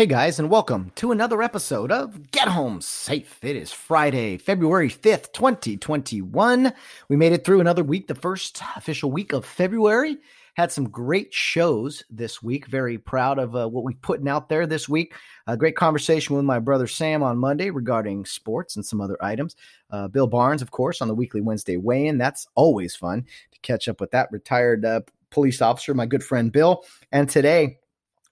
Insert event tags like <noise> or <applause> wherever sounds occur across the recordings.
Hey guys, and welcome to another episode of Get Home Safe. It is Friday, February 5th, 2021. We made it through another week, the first official week of February. Had some great shows this week. Very proud of uh, what we're putting out there this week. A great conversation with my brother Sam on Monday regarding sports and some other items. Uh, Bill Barnes, of course, on the weekly Wednesday weigh in. That's always fun to catch up with that retired uh, police officer, my good friend Bill. And today,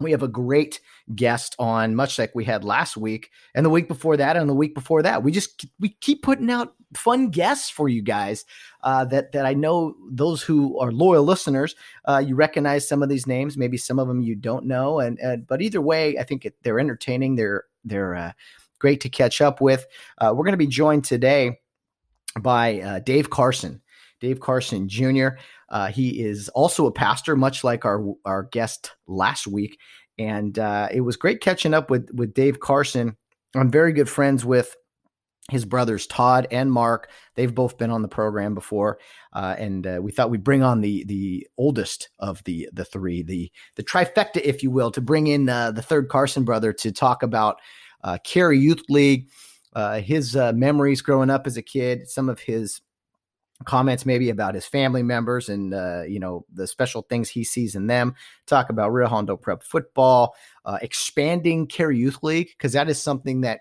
we have a great guest on much like we had last week and the week before that and the week before that. We just we keep putting out fun guests for you guys uh, that that i know those who are loyal listeners uh, you recognize some of these names. Maybe some of them you don't know. And, and but either way i think it, they're entertaining. They're they're uh, great to catch up with. Uh, we're going to be joined today by uh, dave carson dave carson jr uh, he is also a pastor, much like our our guest last week, and uh, it was great catching up with with Dave Carson. I'm very good friends with his brothers Todd and Mark. They've both been on the program before, uh, and uh, we thought we'd bring on the the oldest of the the three, the the trifecta, if you will, to bring in uh, the third Carson brother to talk about uh, Care Youth League, uh, his uh, memories growing up as a kid, some of his comments maybe about his family members and uh, you know the special things he sees in them. Talk about Rio Hondo prep football uh, expanding care Youth League because that is something that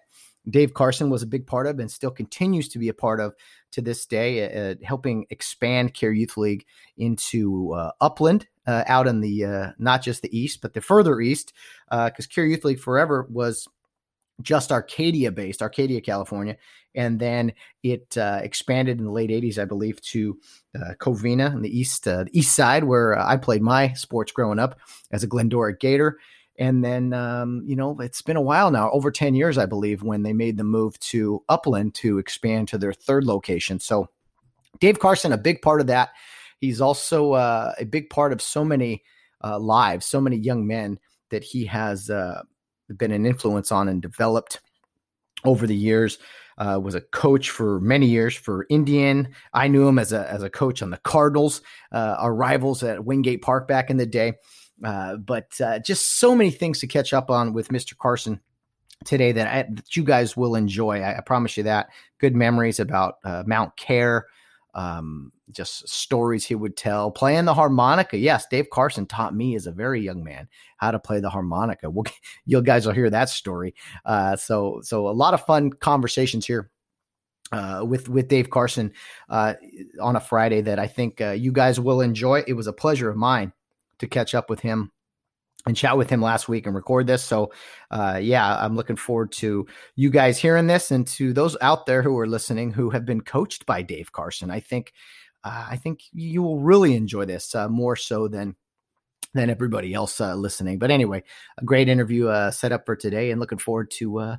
Dave Carson was a big part of and still continues to be a part of to this day uh, uh helping expand care Youth League into uh, Upland uh, out in the not just the east but the further east because care Youth League forever was just Arcadia based, Arcadia, California. And then it uh, expanded in the late 80s, I believe, to uh, Covina in the east, uh, east side, where uh, I played my sports growing up as a Glendora Gator. And then, um, you know, it's been a while now, over 10 years, I believe, when they made the move to Upland to expand to their third location. So, Dave Carson, a big part of that. He's also uh, a big part of so many uh, lives, so many young men that he has been an influence on and developed over the years. Uh, was a coach for many years for Indian. I knew him as a as a coach on the Cardinals, uh, our rivals at Wingate Park back in the day. Uh, but uh, just so many things to catch up on with Mr. Carson today that, I, that you guys will enjoy. I, I, promise you that. Good memories about uh, Mount Care, um, just stories he would tell. Playing the harmonica. Yes, Dave Carson taught me as a very young man how to play the harmonica. We'll, <laughs> you guys will hear that story. Uh, so, so a lot of fun conversations here. Uh, with with Dave Carson uh, on a Friday that I think uh, you guys will enjoy. It was a pleasure of mine to catch up with him and chat with him last week and record this. So, uh, yeah, I'm looking forward to you guys hearing this and to those out there who are listening who have been coached by Dave Carson. I think, uh, I think you will really enjoy this uh, more so than than everybody else uh, listening. But anyway, a great interview uh, set up for today, and looking forward to uh,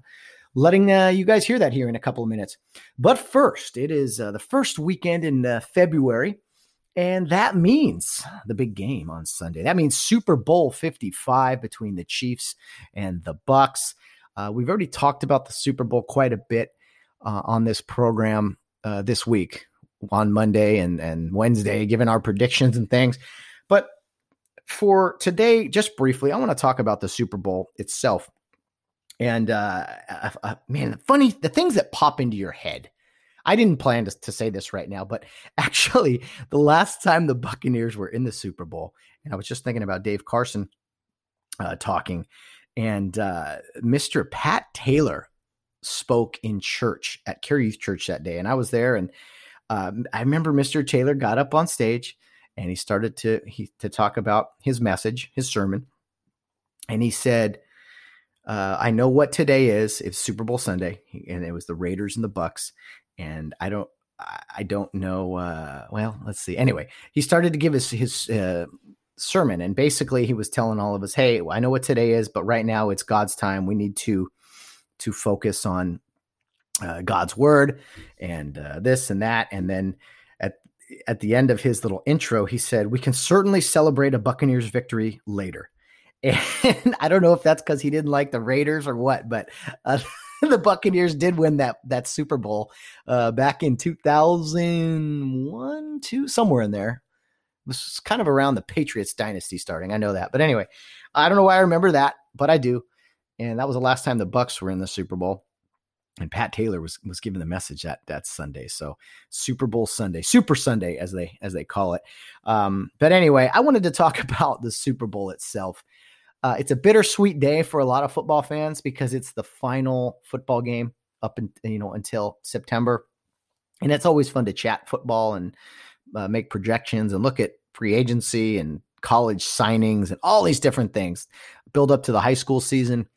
letting you guys hear that here in a couple of minutes. But first, it is the first weekend in February. And that means the big game on Sunday. That means Super Bowl 55 between the Chiefs and the Bucs. Uh, we've already talked about the Super Bowl quite a bit uh, on this program uh, this week on Monday and, and Wednesday, given our predictions and things. But for today, just briefly, I want to talk about the Super Bowl itself. And uh, uh, man, funny the things that pop into your head I didn't plan to, to say this right now, but <laughs> actually, the last time the Buccaneers were in the Super Bowl, and I was just thinking about Dave Carson uh, talking, and uh, Mr. Pat Taylor spoke in church at Care Youth Church that day, and I was there, and um, I remember Mr. Taylor got up on stage and he started to he to talk about his message, his sermon, and he said. Uh, I know what today is. It's Super Bowl Sunday, and it was the Raiders and the Bucs and I don't I don't know. Uh, well, let's see. Anyway, he started to give his his uh, sermon. And basically, he was telling all of us, "Hey, I know what today is, but right now it's God's time. We need to to focus on uh, God's word and uh, this and that." And then at at the end of his little intro, he said, "We can certainly celebrate a Buccaneers victory later." <laughs> And I don't know if that's because he didn't like the Raiders or what, but uh, <laughs> the Buccaneers did win that that Super Bowl uh, back in 2001, two somewhere in there. This was kind of around the Patriots dynasty starting. I know that, but anyway, I don't know why I remember that, but I do. And that was the last time the Bucs were in the Super Bowl and Pat Taylor was was given the message that that Sunday. So Super Bowl Sunday, Super Sunday as they as they call it. Um, but anyway, I wanted to talk <laughs> about the Super Bowl itself. Uh, it's a bittersweet day for a lot of football fans because it's the final football game up in, you know until September, and it's always fun to chat football and uh, make projections and look at free agency and college signings and all these different things. Build up to the high school season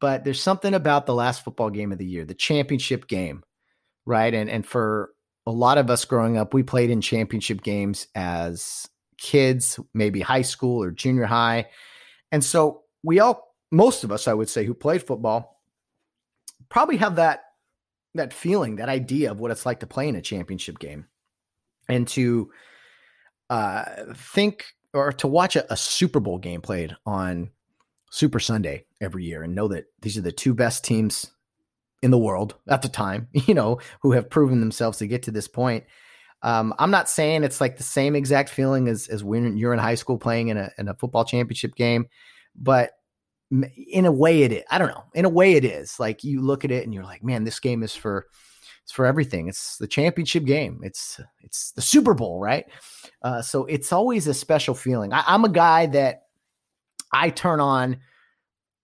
but there's something about the last football game of the year, the championship game, right? And and for a lot of us growing up, we played in championship games as kids, maybe high school or junior high. And so we all most of us, I would say, who played football probably have that that feeling, that idea of what it's like to play in a championship game. And to uh think or to watch a, a Super Bowl game played on Super Sunday every year and know that these are the two best teams in the world at the time, <laughs> you know, who have proven themselves to get to this point. Um, I'm not saying it's like the same exact feeling as as when you're in high school playing in a in a football championship game, but in a way it is. I don't know. In a way it is. Like you look at it and you're like, man, this game is for it's for everything. It's the championship game. It's it's the Super Bowl, right? Uh, so it's always a special feeling. I, I'm a guy that I turn on,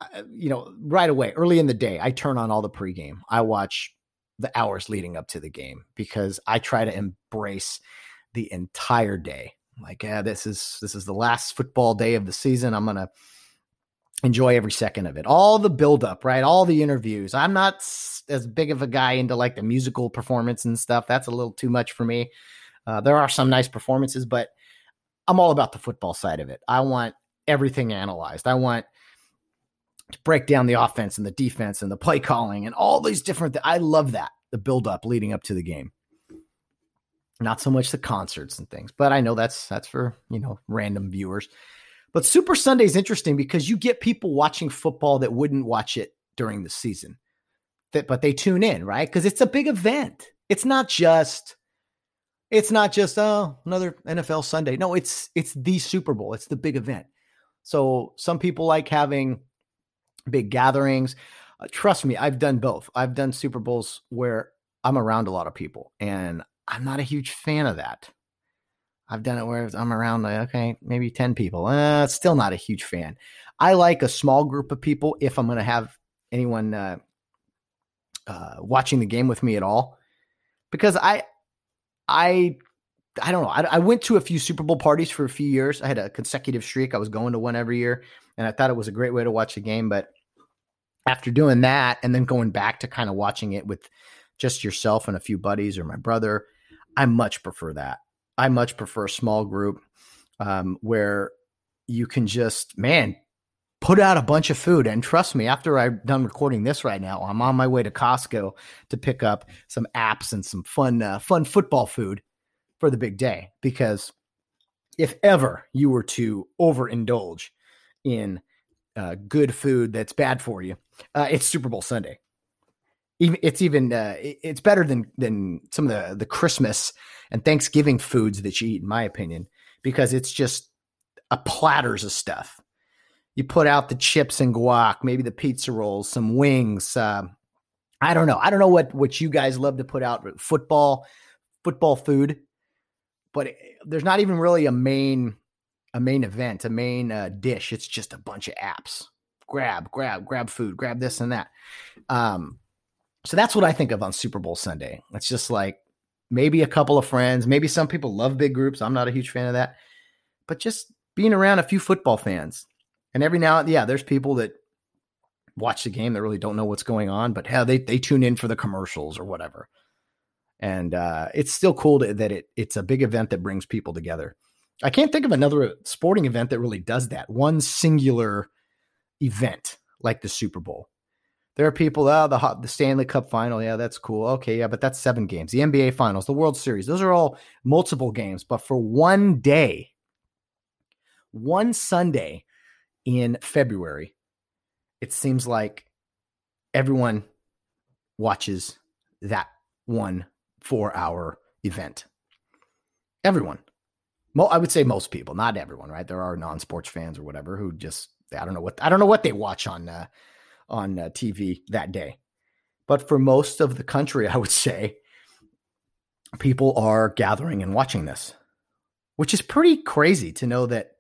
uh, you know, right away, early in the day, I turn on all the pregame. I watch the hours leading up to the game because I try to embrace the entire day. Like, yeah, this is this is the last football day of the season. I'm gonna enjoy every second of it. All the buildup, right? All the interviews. I'm not as big of a guy into like the musical performance and stuff. That's a little too much for me. Uh, there are some nice performances, but I'm all about the football side of it. I want everything analyzed. I want to break down the offense and the defense and the play calling and all these different I love that. The build up leading up to the game. Not so much the concerts and things, but I know that's that's for, you know, random viewers. But Super Sunday is interesting because you get people watching football that wouldn't watch it during the season. That but they tune in, right? Because it's a big event. It's not just it's not just oh another NFL Sunday. No, it's it's the Super Bowl. It's the big event. So some people like having big gatherings. Uh, trust me, I've done both. I've done Super Bowls where I'm around a lot of people, and I'm not a huge fan of that. I've done it where I'm around like okay, maybe ten people. Uh, still not a huge fan. I like a small group of people if I'm going to have anyone uh, uh, watching the game with me at all, because I I I don't know. I, I, went to a few Super Bowl parties for a few years. I had a consecutive streak. I was going to one every year, and I thought it was a great way to watch the game. But after doing that, and then going back to kind of watching it with just yourself and a few buddies or my brother, I much prefer that. I much prefer a small group um, where you can just, man, put out a bunch of food. And trust me, after I'm done recording this right now, I'm on my way to Costco to pick up some apps and some fun, uh, fun football food for the big day because if ever you were to overindulge in uh, good food that's bad for you, uh, it's Super Bowl Sunday. Even it's even uh, it's better than than some of the the Christmas and Thanksgiving foods that you eat, in my opinion, because it's just a platters of stuff. You put out the chips and guac, maybe the pizza rolls, some wings. Uh, I don't know. I don't know what what you guys love to put out. Football, football food but it, there's not even really a main a main event, a main uh, dish. It's just a bunch of apps. Grab, grab, grab food, grab this and that. Um, so that's what I think of on Super Bowl Sunday. It's just like maybe a couple of friends, maybe some people love big groups. I'm not a huge fan of that, but just being around a few football fans. And every now, and yeah, there's people that watch the game that really don't know what's going on, but hell, they they tune in for the commercials or whatever and uh, it's still cool to, that it it's a big event that brings people together. I can't think of another sporting event that really does that. One singular event like the Super Bowl. There are people, oh, the the Stanley Cup final, yeah, that's cool. Okay, yeah, but that's seven games. The NBA finals, the World Series, those are all multiple games. But for one day, one Sunday in February, it seems like everyone watches that one four hour event. Everyone. I would say most people, not everyone, right? There are non-sports fans or whatever who just I don't know what I don't know what they watch on uh, on uh, TV that day. But for most of the country, <laughs> I would say people are gathering and watching this, which is pretty crazy to know that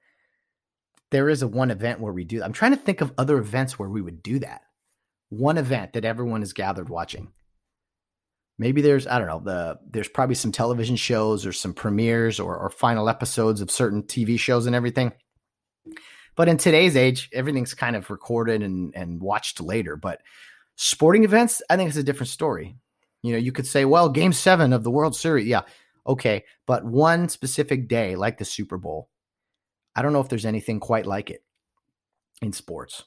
there is a one event where we do. I'm trying to think of other events where we would do that. One event that everyone is gathered watching. Maybe there's I don't know the there's probably some television shows or some premieres or, or final episodes of certain TV shows and everything. But in today's age, everything's kind of recorded and and watched later. But sporting events, I think it's a different story. You know, you could say, well, Game Seven of the World Series, yeah, okay, but one specific day like the Super Bowl, I don't know if there's anything quite like it in sports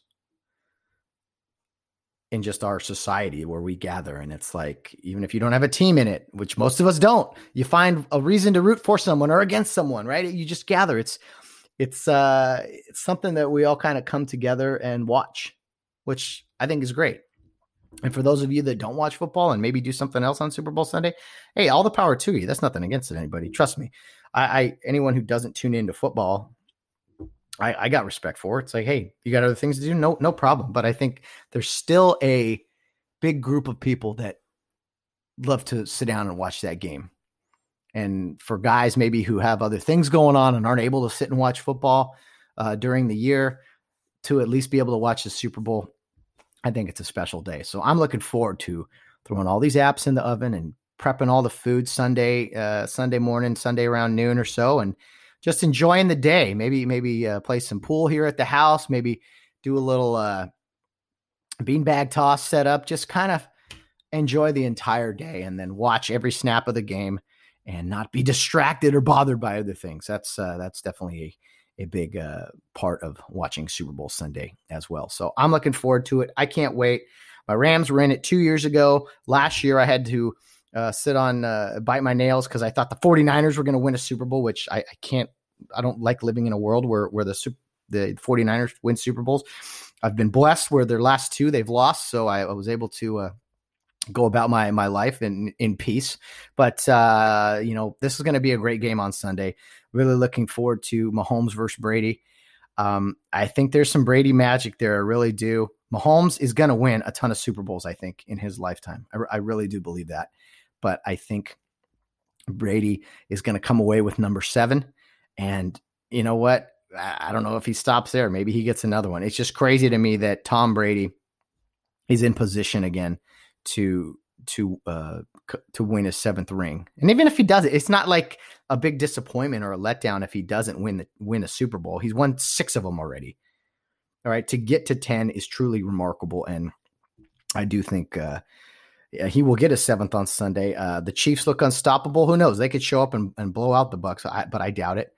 in just our society where we gather and it's like even if you don't have a team in it which most of us don't you find a reason to root for someone or against someone right? You just gather. It's it's uh it's something that we all kind of come together and watch which i think is great. And for those of you that don't watch football and maybe do something else on super bowl sunday hey all the power to you. That's nothing against it anybody. Trust me. I, I anyone who doesn't tune into football I, I got respect for. It. It's like, hey, you got other things to do? No, no problem. But I think there's still a big group of people that love to sit down and watch that game. And for guys maybe who have other things going on and aren't able to sit and watch football uh, during the year, to at least be able to watch the Super Bowl, I think it's a special day. So I'm looking forward to throwing all these apps in the oven and prepping all the food Sunday, uh, Sunday morning, Sunday around noon or so, and just enjoying the day. Maybe maybe uh, play some pool here at the house. Maybe do a little uh, beanbag toss setup. Just kind of enjoy the entire day, and then watch every snap of the game, and not be <laughs> distracted or bothered by other things. That's uh, that's definitely a, a big uh, part of watching Super Bowl Sunday as well. So I'm looking forward to it. I can't wait. My Rams were in it two years ago. Last year, I had to uh, sit on uh, bite my nails because I thought the 49ers were going to win a Super Bowl, which I, I, can't. I don't like living in a world where where the the 49ers win Super Bowls. I've been blessed where their last two they've lost, so I, I was able to uh, go about my my life in in peace. But uh, you know, this is going to be a great game on Sunday. Really looking forward to Mahomes versus Brady. Um, I think there's some Brady magic there. I really do. Mahomes is going to win a ton of Super Bowls. I think in his lifetime. I, I really do believe that but I think Brady is going to come away with number seven. And you know what? I don't know if he stops there. Maybe he gets another one. It's just crazy to me that Tom Brady is in position again to to uh to win his seventh ring. And even if he does it, it's not like a big disappointment or a letdown if he doesn't win the win a Super Bowl. He's won 6 of them already. All right, to get to 10 is truly remarkable and I do think uh he will get a seventh on Sunday. Uh, the Chiefs look unstoppable. Who knows? They could show up and, and blow out the Bucs, I, but I doubt it.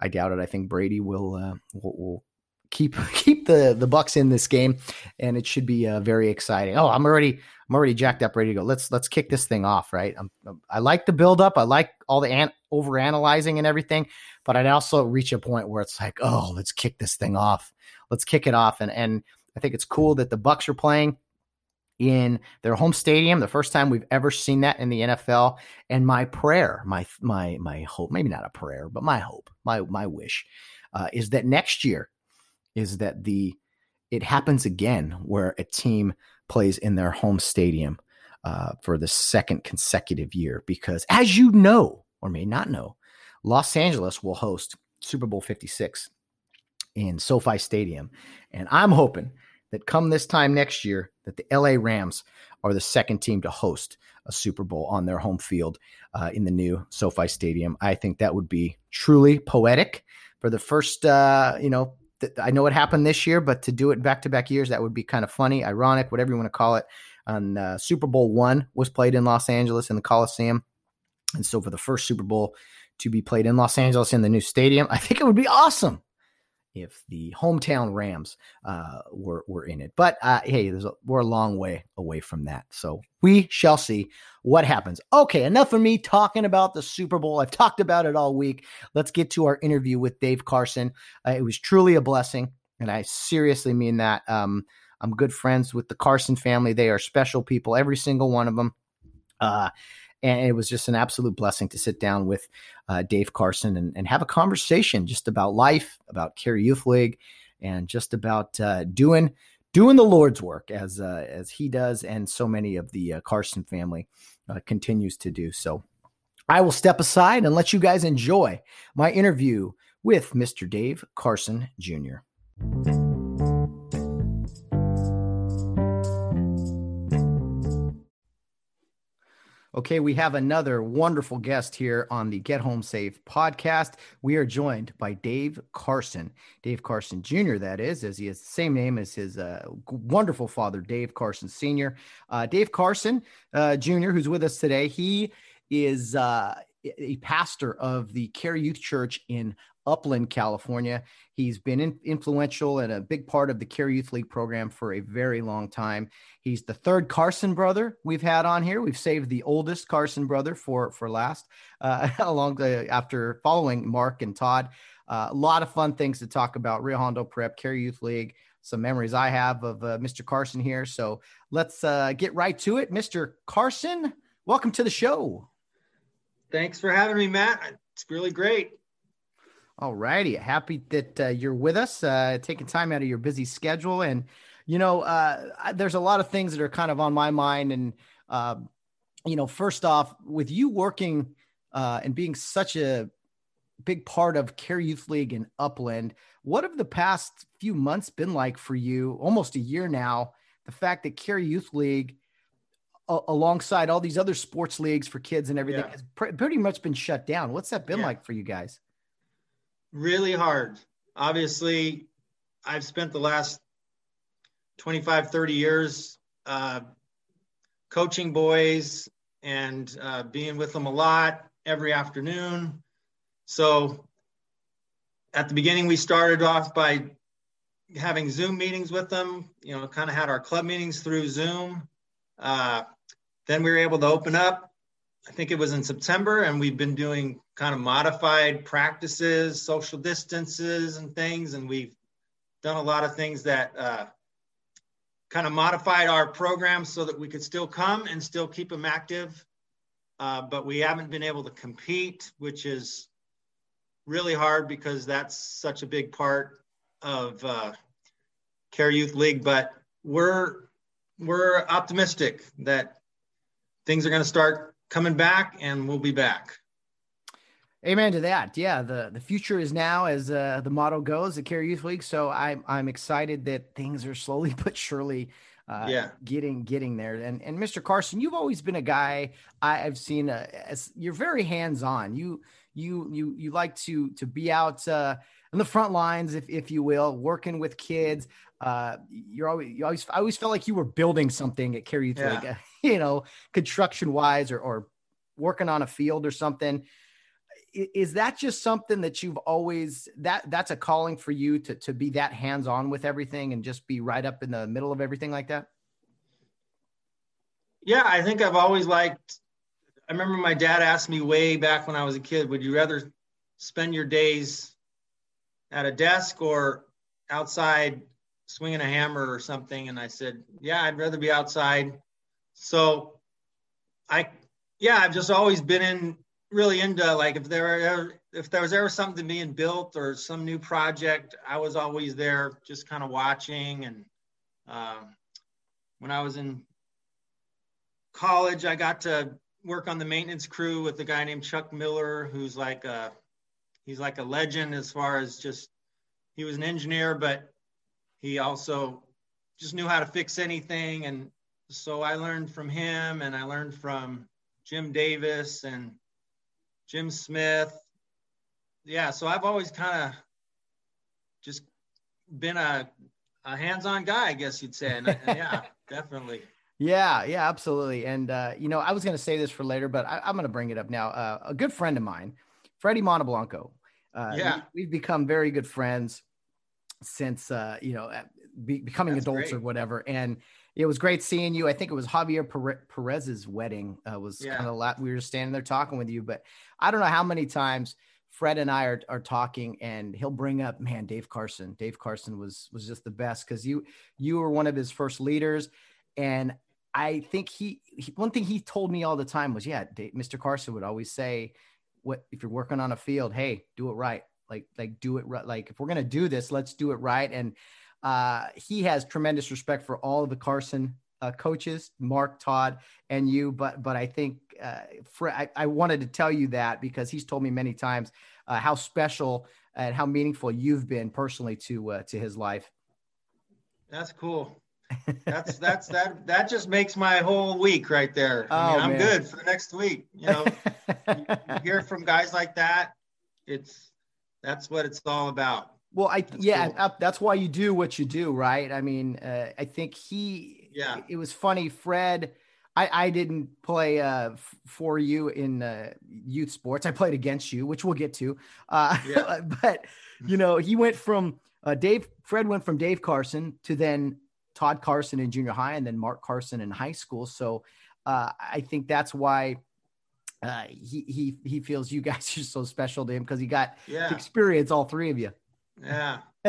I doubt it. I think Brady will uh, will, will, keep <laughs> keep the the Bucs in this game, and it should be uh, very exciting. Oh, I'm already I'm already jacked up, ready to go. Let's let's kick this thing off. Right. I'm, i like the build up. I like all the an- over analyzing and everything, but I'd also reach a point where it's like, oh, let's kick this thing off. Let's kick it off, and and I think it's cool that the Bucs are playing in their home stadium, the first time we've ever seen that in the NFL. And my prayer, my my my hope, maybe not a prayer, but my hope, my my wish, uh, is that next year is that the it happens again where a team plays in their home stadium uh, for the second consecutive year. Because as you know or may not know, Los Angeles will host Super Bowl Fifty Six in SoFi Stadium, and I'm hoping that come this time next year, that the LA Rams are the second team to host a Super Bowl on their home field uh, in the new SoFi Stadium. I think that would be truly poetic for the first, uh, you know, th- I know it happened this year, but to do it back to back years, that would be kind of funny, ironic, whatever you want to call it. And uh, Super Bowl one was played in Los Angeles in the Coliseum. And so for the first Super Bowl to be played in Los Angeles in the new stadium. I think it would be awesome if the hometown Rams uh, were were in it. But uh, hey, a, we're a long way away from that, so we shall see what happens. Okay, enough of me talking about the Super Bowl. I've talked about it all week. Let's get to our interview with Dave Carson. Uh, it was truly a blessing, and I seriously mean that. Um, I'm good friends with the Carson family. They are special people, every single one of them. And it was just an absolute blessing to sit down with uh, Dave Carson and, and, have a conversation just about life, about Care Youth League, and just about uh, doing doing the Lord's work as uh, as he does, and so many of the uh, Carson family uh, continues to do. So, I will step aside and let you guys enjoy my interview with Mr. Dave Carson Jr. Okay, we have another wonderful guest here on the Get Home Safe podcast. We are joined by Dave Carson, Dave Carson Jr., that is, as he has the same name as his uh, wonderful father, Dave Carson Sr. Uh, Dave Carson uh, Jr., who's with us today, he is uh, a pastor of the Care Youth Church in Upland, California. He's been in, influential and a big part of the Care Youth League program for a very long time. He's the third Carson brother we've had on here. We've saved the oldest Carson brother for for last, uh, <laughs> along the after following Mark and Todd. Uh, a lot of fun things to talk about. Rio Hondo Prep, Care Youth League. Some memories I have of uh, Mr. Carson here. So let's uh, get right to it. Mr. Carson, welcome to the show. Thanks for having me, Matt. It's really great. All righty. Happy that uh, you're with us, uh, taking time out of your busy schedule. And, you know, uh, there's a lot of things that are kind of on my mind. And, uh, you know, first off, with you working uh, and being such a big part of Care Youth League in Upland, what have the past few months been like for you? Almost a year now. The fact that Care Youth League, alongside all these other sports leagues for kids and everything, yeah. has pr- pretty much been shut down. What's that been yeah. like for you guys? Really hard. Obviously, I've spent the last 25, 30 years uh, coaching boys and uh, being with them a lot every afternoon. So at the beginning, we started off by having Zoom meetings with them, you know, kind of had our club meetings through Zoom. Uh, then we were able to open up I think it was in September, and we've been doing kind of modified practices, social distances, and things. And we've done a lot of things that uh, kind of modified our program so that we could still come and still keep them active. Uh, but we haven't been able to compete, which is really hard because that's such a big part of uh, Care Youth League. But we're we're optimistic that things are going to start coming back and we'll be back. Amen to that. Yeah, the the future is now, as uh, the motto goes, the Care Youth League. So I'm I'm excited that things are slowly <laughs> but surely, uh, yeah, getting getting there. And and Mr. Carson, you've always been a guy I, have seen uh, as you're very hands on. You you you you like to to be out uh, on the front lines, if if you will, working with kids. Uh, you're always you always I always felt like you were building something at Youth yeah. League. <laughs> you know, construction wise or, or working on a field or something. Is that just something that you've always that that's a calling for you to to be that hands on with everything and just be right up in the middle of everything like that? Yeah, I think I've always liked. I remember my dad asked me way back when I was a kid, would you rather spend your days at a desk or outside swinging a hammer or something? And I said, yeah, I'd rather be outside. So I, yeah, I've just always been in really into like if there ever, if there was ever something being built or some new project, I was always there just kind of watching. And um, when I was in college, I got to work on the maintenance crew with a guy named Chuck Miller, who's like a he's like a legend as far as just he was an engineer, but he also just knew how to fix anything and so I learned from him and I learned from Jim Davis and Jim Smith. Yeah, so I've always kind of just been a, a hands-on guy, I guess you'd say. And, yeah, <laughs> definitely. Yeah, yeah, absolutely. And uh, you know, I was going to say this for later, but I, am going to bring it up now. Uh, a good friend of mine Freddie Monteblanco. Uh, yeah, we, have become very good friends since uh, you know be, becoming That's adults great. or whatever. And it was great seeing you. I think it was Javier Perez's wedding. Uh, was yeah. kind of lot. We were standing there talking with you, but I don't know how many times Fred and I are, are talking, and he'll bring up, man, Dave Carson. Dave Carson was was just the best because you you were one of his first leaders, and I think he, he, one thing he told me all the time was, yeah, Dave, Mr. Carson would always say, what if you're working on a field, hey, do it right. Like like do it right. Like if we're gonna do this, let's do it right. And uh, he has tremendous respect for all of the Carson uh, coaches, Mark, Todd, and you. But but I think uh, I, I, wanted to tell you that because he's told me many times uh, how special and how meaningful you've been personally to uh, to his life. That's cool. <laughs> That's that's that that just makes my whole week right there. I mean, oh, I'm man. good for the next week. You know, <laughs> you hear from guys like that. It's that's what it's all about. Well, I that's yeah, cool. that's why you do what you do, right? I mean, uh, I think he. Yeah. It was funny, Fred. I, I didn't play uh, f- for you in uh, youth sports. I played against you, which we'll get to. Uh, yeah. <laughs> but you know, he went from uh, Dave. Fred went from Dave Carson to then Todd Carson in junior high, and then Mark Carson in high school. So uh, I think that's why uh, he he he feels you guys are so special to him because he got yeah. experience all three of you. Yeah. <laughs>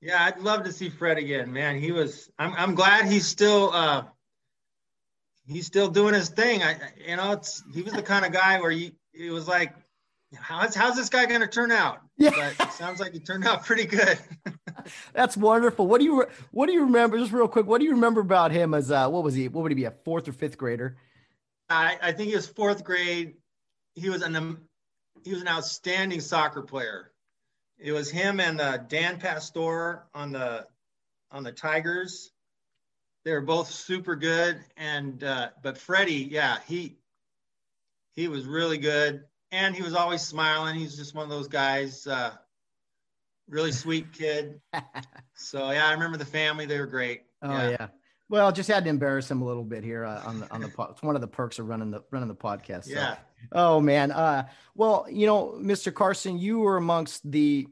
yeah, I'd love to see Fred again, man. He was I'm I'm glad he's still uh he's still doing his thing. I you know, it's he was the kind of guy where you it was like how's how's this guy going to turn out? Yeah. But it sounds like he turned out pretty good. <laughs> That's wonderful. What do you what do you remember just real quick? What do you remember about him as uh what was he? What would he be a fourth or fifth grader? I I think he was fourth grade. He was an he was an outstanding soccer player it was him and uh, Dan Pastor on the on the Tigers. They were both super good, and uh, but Freddie, yeah, he he was really good, and he was always smiling. He's just one of those guys, uh, really sweet kid. <laughs> so yeah, I remember the family; they were great. Oh yeah. yeah. Well, I just had to embarrass him a little bit here uh, on the on the pod. It's one of the perks of running the running the podcast. So. Yeah. Oh man. Uh, well, you know, Mr. Carson, you were amongst the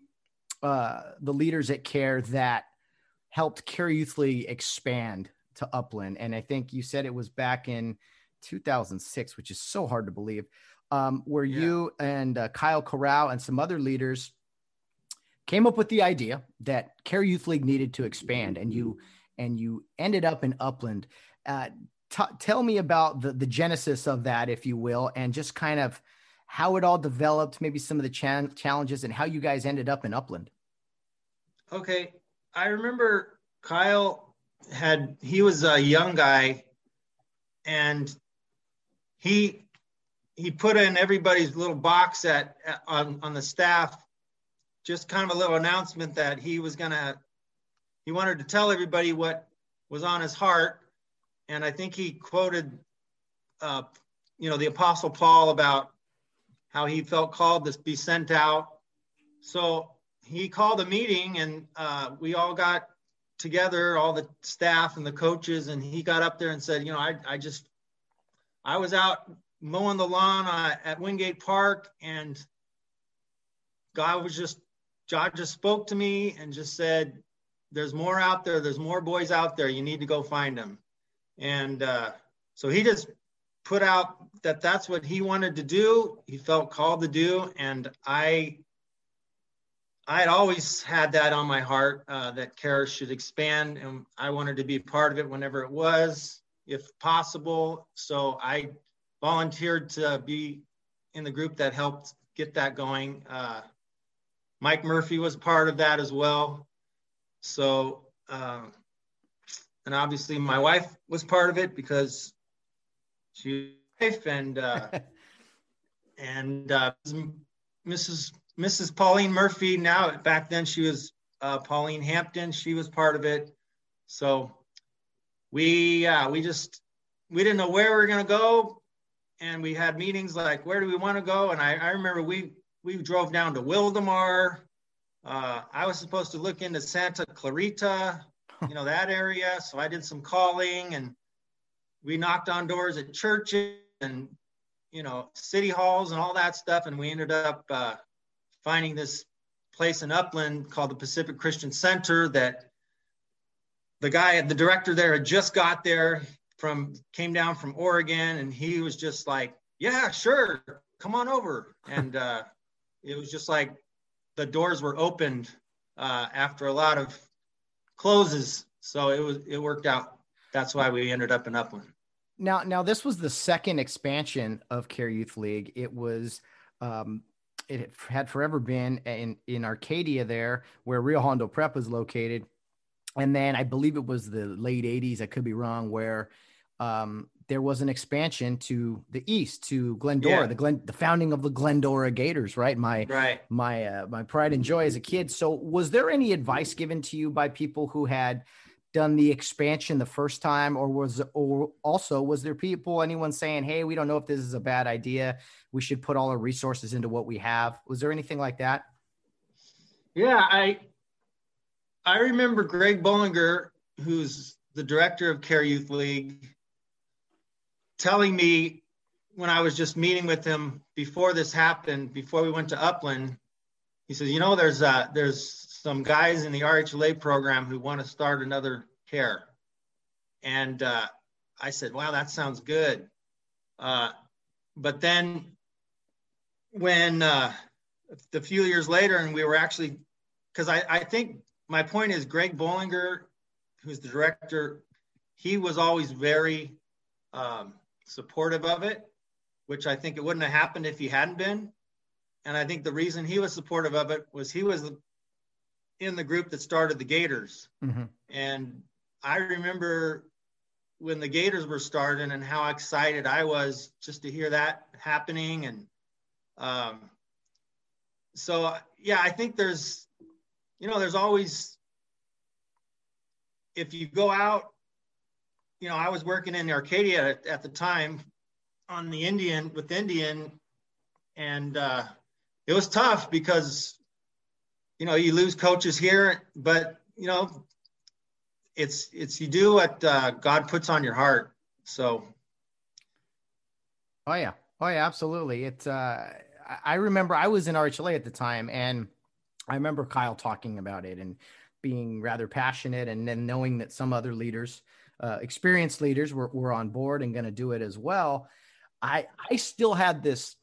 uh, the leaders at Care that helped Care Youth League expand to Upland, and I think you said it was back in 2006, which is so hard to believe. Um, where yeah. you and uh, Kyle Corral and some other leaders came up with the idea that Care Youth League needed to expand, and you and you ended up in Upland. Uh, t- tell me about the the genesis of that, if you will, and just kind of how it all developed, maybe some of the cha- challenges, and how you guys ended up in Upland. Okay, I remember Kyle had he was a young guy, and he he put in everybody's little box at, at on on the staff, just kind of a little announcement that he was gonna he wanted to tell everybody what was on his heart, and I think he quoted, uh, you know, the Apostle Paul about how he felt called to be sent out. So he called a meeting and uh, we all got together, all the staff and the coaches, and he got up there and said, you know, I, I just, I was out mowing the lawn uh, at Wingate Park and God was just, God just spoke to me and just said, there's more out there. There's more boys out there. You need to go find them. And uh, so he just put out that that's what he wanted to do. He felt called to do. And I, I had always had that on my heart uh, that Care should expand, and I wanted to be part of it whenever it was, if possible. So I volunteered to be in the group that helped get that going. Uh, Mike Murphy was part of that as well. So, uh, and obviously my wife was part of it because she wife and uh, <laughs> and uh, Mrs. Mrs. Pauline Murphy. Now back then she was uh, Pauline Hampton. She was part of it. So we uh, we just we didn't know where we were gonna go, and we had meetings like where do we want to go? And I, I remember we we drove down to Wildomar. Uh, I was supposed to look into Santa Clarita, you know that area. So I did some calling and we knocked on doors at churches and you know, city halls and all that stuff. And we ended up uh, finding this place in Upland called the Pacific Christian Center that the guy, the director there had just got there from, came down from Oregon and he was just like, yeah, sure, come on over. And uh, it was just like the doors were opened uh, after a lot of closes. So it was, it worked out. That's why we ended up in Upland. Now, now this was the second expansion of Care Youth League. It was, um, it had forever been in in Arcadia there, where Rio Hondo Prep was located, and then I believe it was the late '80s. I could be wrong. Where um, there was an expansion to the east to Glendora, yeah. the Glen, the founding of the Glendora Gators, right? My right. my uh, my pride and joy as a kid. So, was there any advice given to you by people who had done the expansion the first time or was or also was there people anyone saying hey we don't know if this is a bad idea we should put all our resources into what we have was there anything like that yeah i i remember greg bollinger who's the director of care youth league telling me when i was just meeting with him before this happened before we went to upland he says you know there's uh there's some guys in the RHLA program who want to start another care. And uh, I said, wow, that sounds good. Uh, but then when uh, a few years later, and we were actually, because I, I think my point is Greg Bollinger, who's the director, he was always very um, supportive of it, which I think it wouldn't have happened if he hadn't been. And I think the reason he was supportive of it was he was in the group that started the Gators. Mm-hmm. And I remember when the Gators were starting and how excited I was just to hear that happening. And um, so, yeah, I think there's, you know, there's always, if you go out, you know, I was working in Arcadia at, at the time on the Indian with Indian, and uh, it was tough because you know, you lose coaches here, but you know, it's it's you do what uh, God puts on your heart. So. Oh yeah, oh yeah, absolutely. It's. Uh, I remember I was in RHLA at the time, and I remember Kyle talking about it and being rather passionate, and then knowing that some other leaders, uh, experienced leaders, were were on board and going to do it as well. I I still had this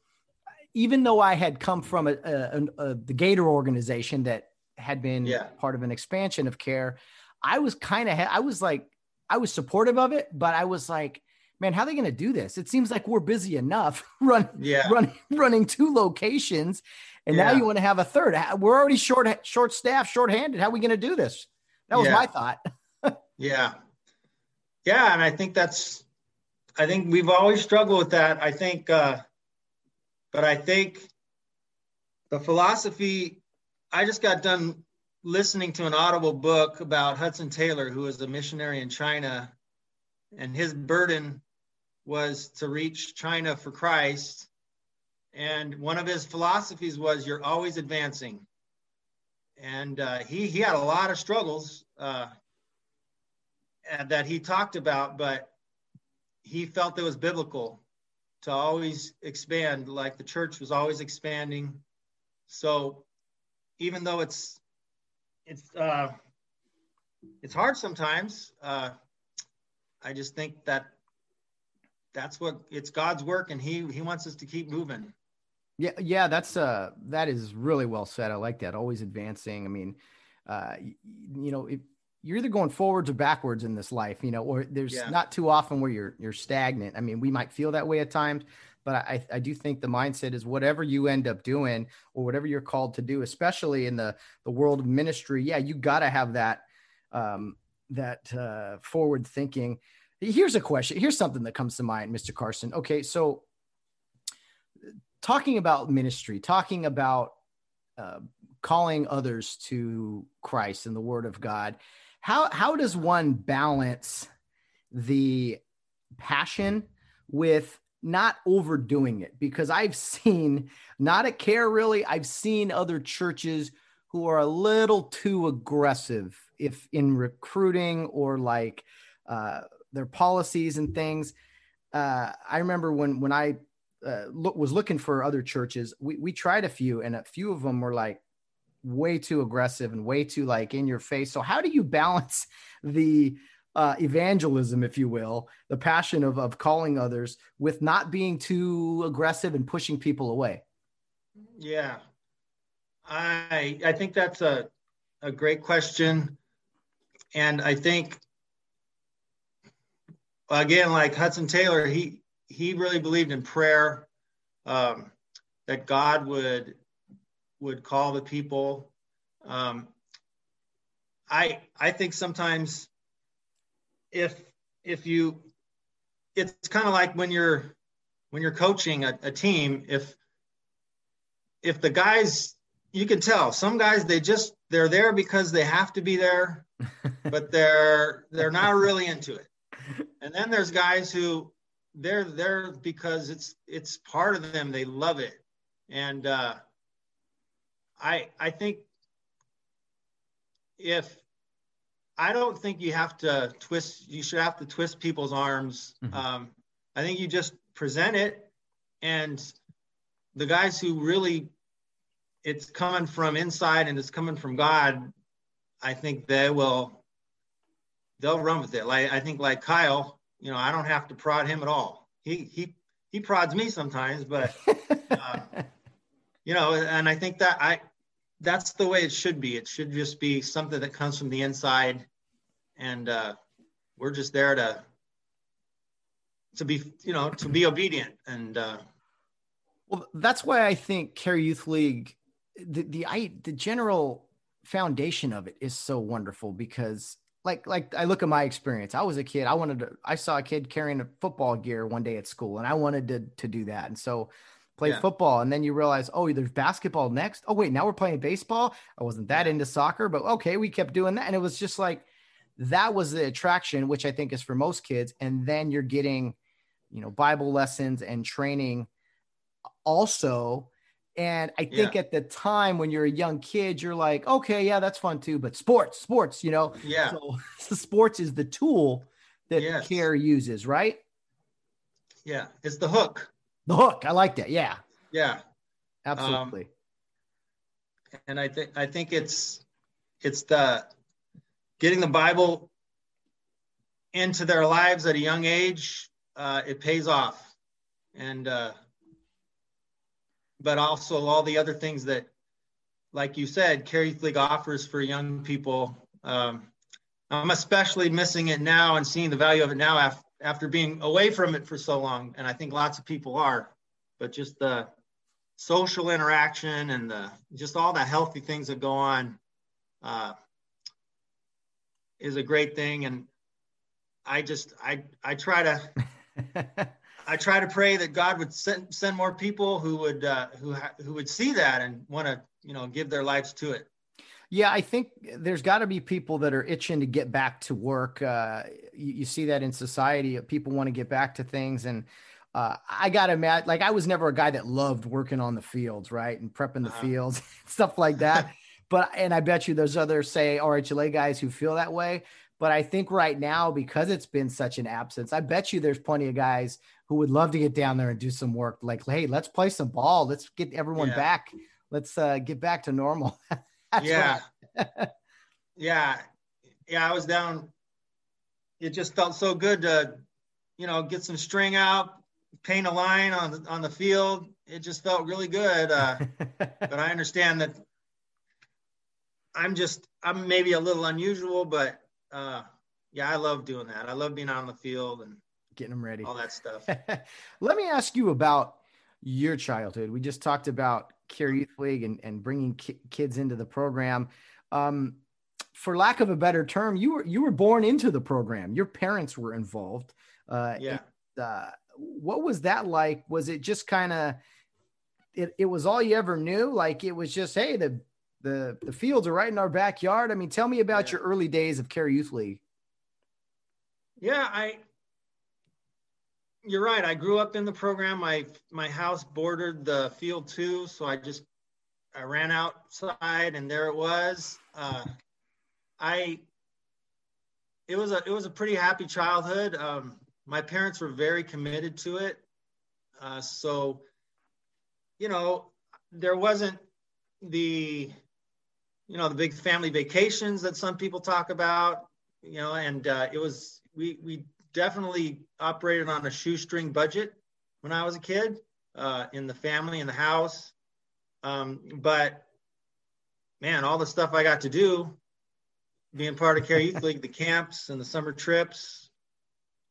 even though I had come from a, a, a, the Gator organization that had been yeah. part of an expansion of care, I was kind of, I was like, I was supportive of it, but I was like, man, how are they going to do this? It seems like we're busy enough <laughs> run, yeah. run, running two locations. And yeah. now you want to have a third. We're already short, short staff, short handed. How are we going to do this? That was yeah. my thought. <laughs> yeah. Yeah. And I think that's, I think we've always struggled with that. I think, uh, but I think the philosophy, I just got done listening to an audible book about Hudson Taylor, who was a missionary in China, and his burden was to reach China for Christ. And one of his philosophies was you're always advancing. And uh, he, he had a lot of struggles uh, that he talked about, but he felt it was biblical to always expand like the church was always expanding. So even though it's it's uh it's hard sometimes uh i just think that that's what it's god's work and he he wants us to keep moving. Yeah yeah that's uh that is really well said. I like that. Always advancing. I mean uh you, you know if you're either going forwards or backwards in this life, you know, or there's yeah. not too often where you're you're stagnant. I mean, we might feel that way at times, but I, I do think the mindset is whatever you end up doing or whatever you're called to do, especially in the the world of ministry. Yeah, you got to have that um, that uh, forward thinking. Here's a question. Here's something that comes to mind, Mr. Carson. Okay, so talking about ministry, talking about uh, calling others to Christ and the Word of God how how does one balance the passion with not overdoing it because i've seen not at care really i've seen other churches who are a little too aggressive if in recruiting or like uh, their policies and things uh, i remember when when i uh, look, was looking for other churches. We we tried a few, and a few of them were like way too aggressive and way too like in your face. So how do you balance <laughs> the uh, evangelism, if you will, the passion of of calling others with not being too aggressive and pushing people away? Yeah, I I think that's a a great question, and I think again, like Hudson Taylor, he he really believed in prayer, um, that God would would call the people. Um, I I think sometimes if if you it's kind of like when you're when you're coaching a, a team if if the guys you can tell some guys they just they're there because they have to be there <laughs> but they're they're not really into it and then there's guys who they're there because it's it's part of them. They love it, and uh, I I think if I don't think you have to twist. You should have to twist people's arms. Mm-hmm. Um, I think you just present it, and the guys who really it's coming from inside and it's coming from God. I think they will they'll run with it. Like I think like Kyle, you know, I don't have to prod him at all. He he he prods me sometimes, but uh, <laughs> you know, and I think that I that's the way it should be. It should just be something that comes from the inside, and uh, we're just there to to be you know to be obedient and. Uh, well, that's why I think Care Youth League, the the I the general foundation of it is so wonderful because like like I look at my experience. I was a kid. I wanted to. I saw a kid carrying a football gear one day at school, and I wanted to to do that. And so played yeah. football, and then you realize, oh, there's basketball next. Oh wait, now we're playing baseball. I wasn't that into soccer, but okay, we kept doing that, and it was just like that was the attraction, which I think is for most kids. And then you're getting, you know, Bible lessons and training also and I think yeah. at the time when you're a young kid, you're like, okay, yeah, that's fun too. But sports, sports, you know, yeah. So, so <laughs> sports is the tool that yes. care uses, right? Yeah, it's the hook. The hook. I like that. Yeah. Yeah. Absolutely. Um, and I think I think it's it's the getting the Bible into their lives at a young age. Uh, it pays off, and uh, but also all the other things that, like you said, Care Youth League offers for young people. Um, I'm especially missing it now and seeing the value of it now after, after being away from it for so long. And I think lots of people are, but just the social interaction and the, just all the healthy things that go on uh, is a great thing. And I just, I, I try to <laughs> I try to pray that God would send send more people who would uh, who who would see that and want to you know give their lives to it. Yeah, I think there's got to be people that are itching to get back to work. Uh, you, you, see that in society. People want to get back to things, and uh, I got to mad. Like I was never a guy that loved working on the fields, right, and prepping the uh-huh. fields, <laughs> stuff like that. <laughs> but and I bet you there's other say RHLA guys who feel that way. But I think right now, because it's been such an absence, I bet you there's plenty of guys who would love to get down there and do some work. Like, hey, let's play some ball. Let's get everyone yeah. back. Let's uh, get back to normal. <laughs> yeah. <laughs> yeah. Yeah. I was down. It just felt so good to, you know, get some string out, paint a line on the, on the field. It just felt really good. Uh, <laughs> but I understand that I'm just, I'm maybe a little unusual, but uh, yeah, I love doing that. I love being on the field and getting them ready, all that stuff. <laughs> Let me ask you about your childhood. We just talked about Care Youth League and, and bringing ki- kids into the program. Um, for lack of a better term, you were you were born into the program. Your parents were involved. Uh, yeah. uh, what was that like? Was it just kind of it, it was all you ever knew? Like it was just, hey, the the the fields are right in our backyard. I mean, tell me about yeah. your early days of Care Youth League. Yeah, I you're right. I grew up in the program. My my house bordered the field too, so I just I ran outside and there it was. Uh, I it was a it was a pretty happy childhood. Um, my parents were very committed to it. Uh, so, you know, there wasn't the, you know, the big family vacations that some people talk about, you know, and uh, it was, we, we definitely operated on a shoestring budget when I was a kid uh, in the family, in the house. Um, but man, all the stuff I got to do being part of Care Youth <laughs> League, the camps and the summer trips,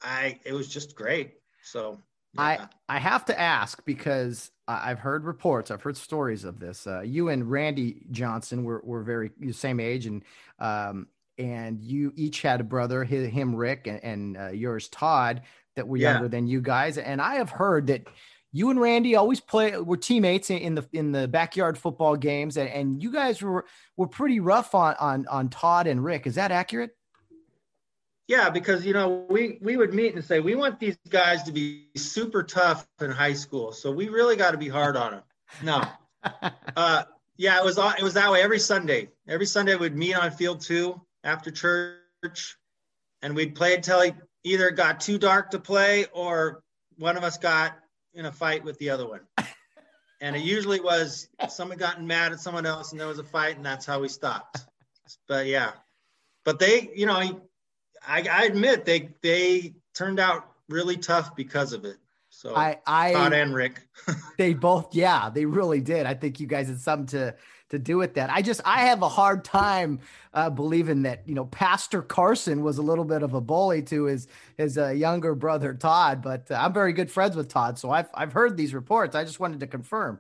I it was just great. So yeah. I I have to ask because I've heard reports, I've heard stories of this. Uh, you and Randy Johnson were were very the same age, and um, and you each had a brother, him Rick, and, and uh, yours Todd, that were younger than you guys. And I have heard that you and Randy always play were teammates in the in the backyard football games, and, and you guys were were pretty rough on on on Todd and Rick. Is that accurate? Yeah, because you know we we would meet and say we want these guys to be super tough in high school, so we really got to be hard on them. No, <laughs> uh, yeah, it was it was that way every Sunday. Every Sunday we'd meet on field two after church, and we'd play until he either got too dark to play or one of us got in a fight with the other one. <laughs> And it usually was someone gotten mad at someone else and there was a fight and that's how we stopped. But yeah, but they, you know, I, I admit they, they turned out really tough because of it. So I, I, Todd and Rick, <laughs> they both, yeah, they really did. I think you guys had something to, to do with that. I just I have a hard time uh, believing that you know Pastor Carson was a little bit of a bully to his his uh, younger brother Todd, but uh, I'm very good friends with Todd, so I've I've heard these reports. I just wanted to confirm.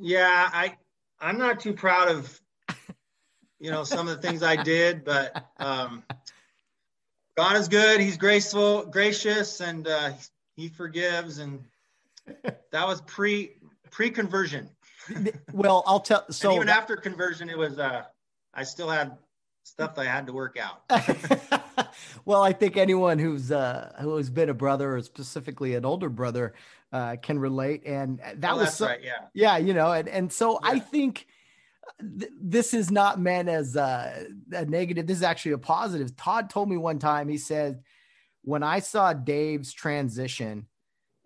Yeah, I I'm not too proud of you know some of the things I did, but um, God is good. He's graceful, gracious, and uh, He forgives. And that was pre pre conversion well, I'll tell. So and even after conversion, it was. uh I still had stuff I had to work out. <laughs> well, I think anyone who's uh who has been a brother, or specifically an older brother, uh, can relate. And that oh, was so, right, yeah, yeah, you know, and and so yeah. I think. Th- this is not meant as a, a negative. This is actually a positive. Todd told me one time. He said, "When I saw Dave's transition,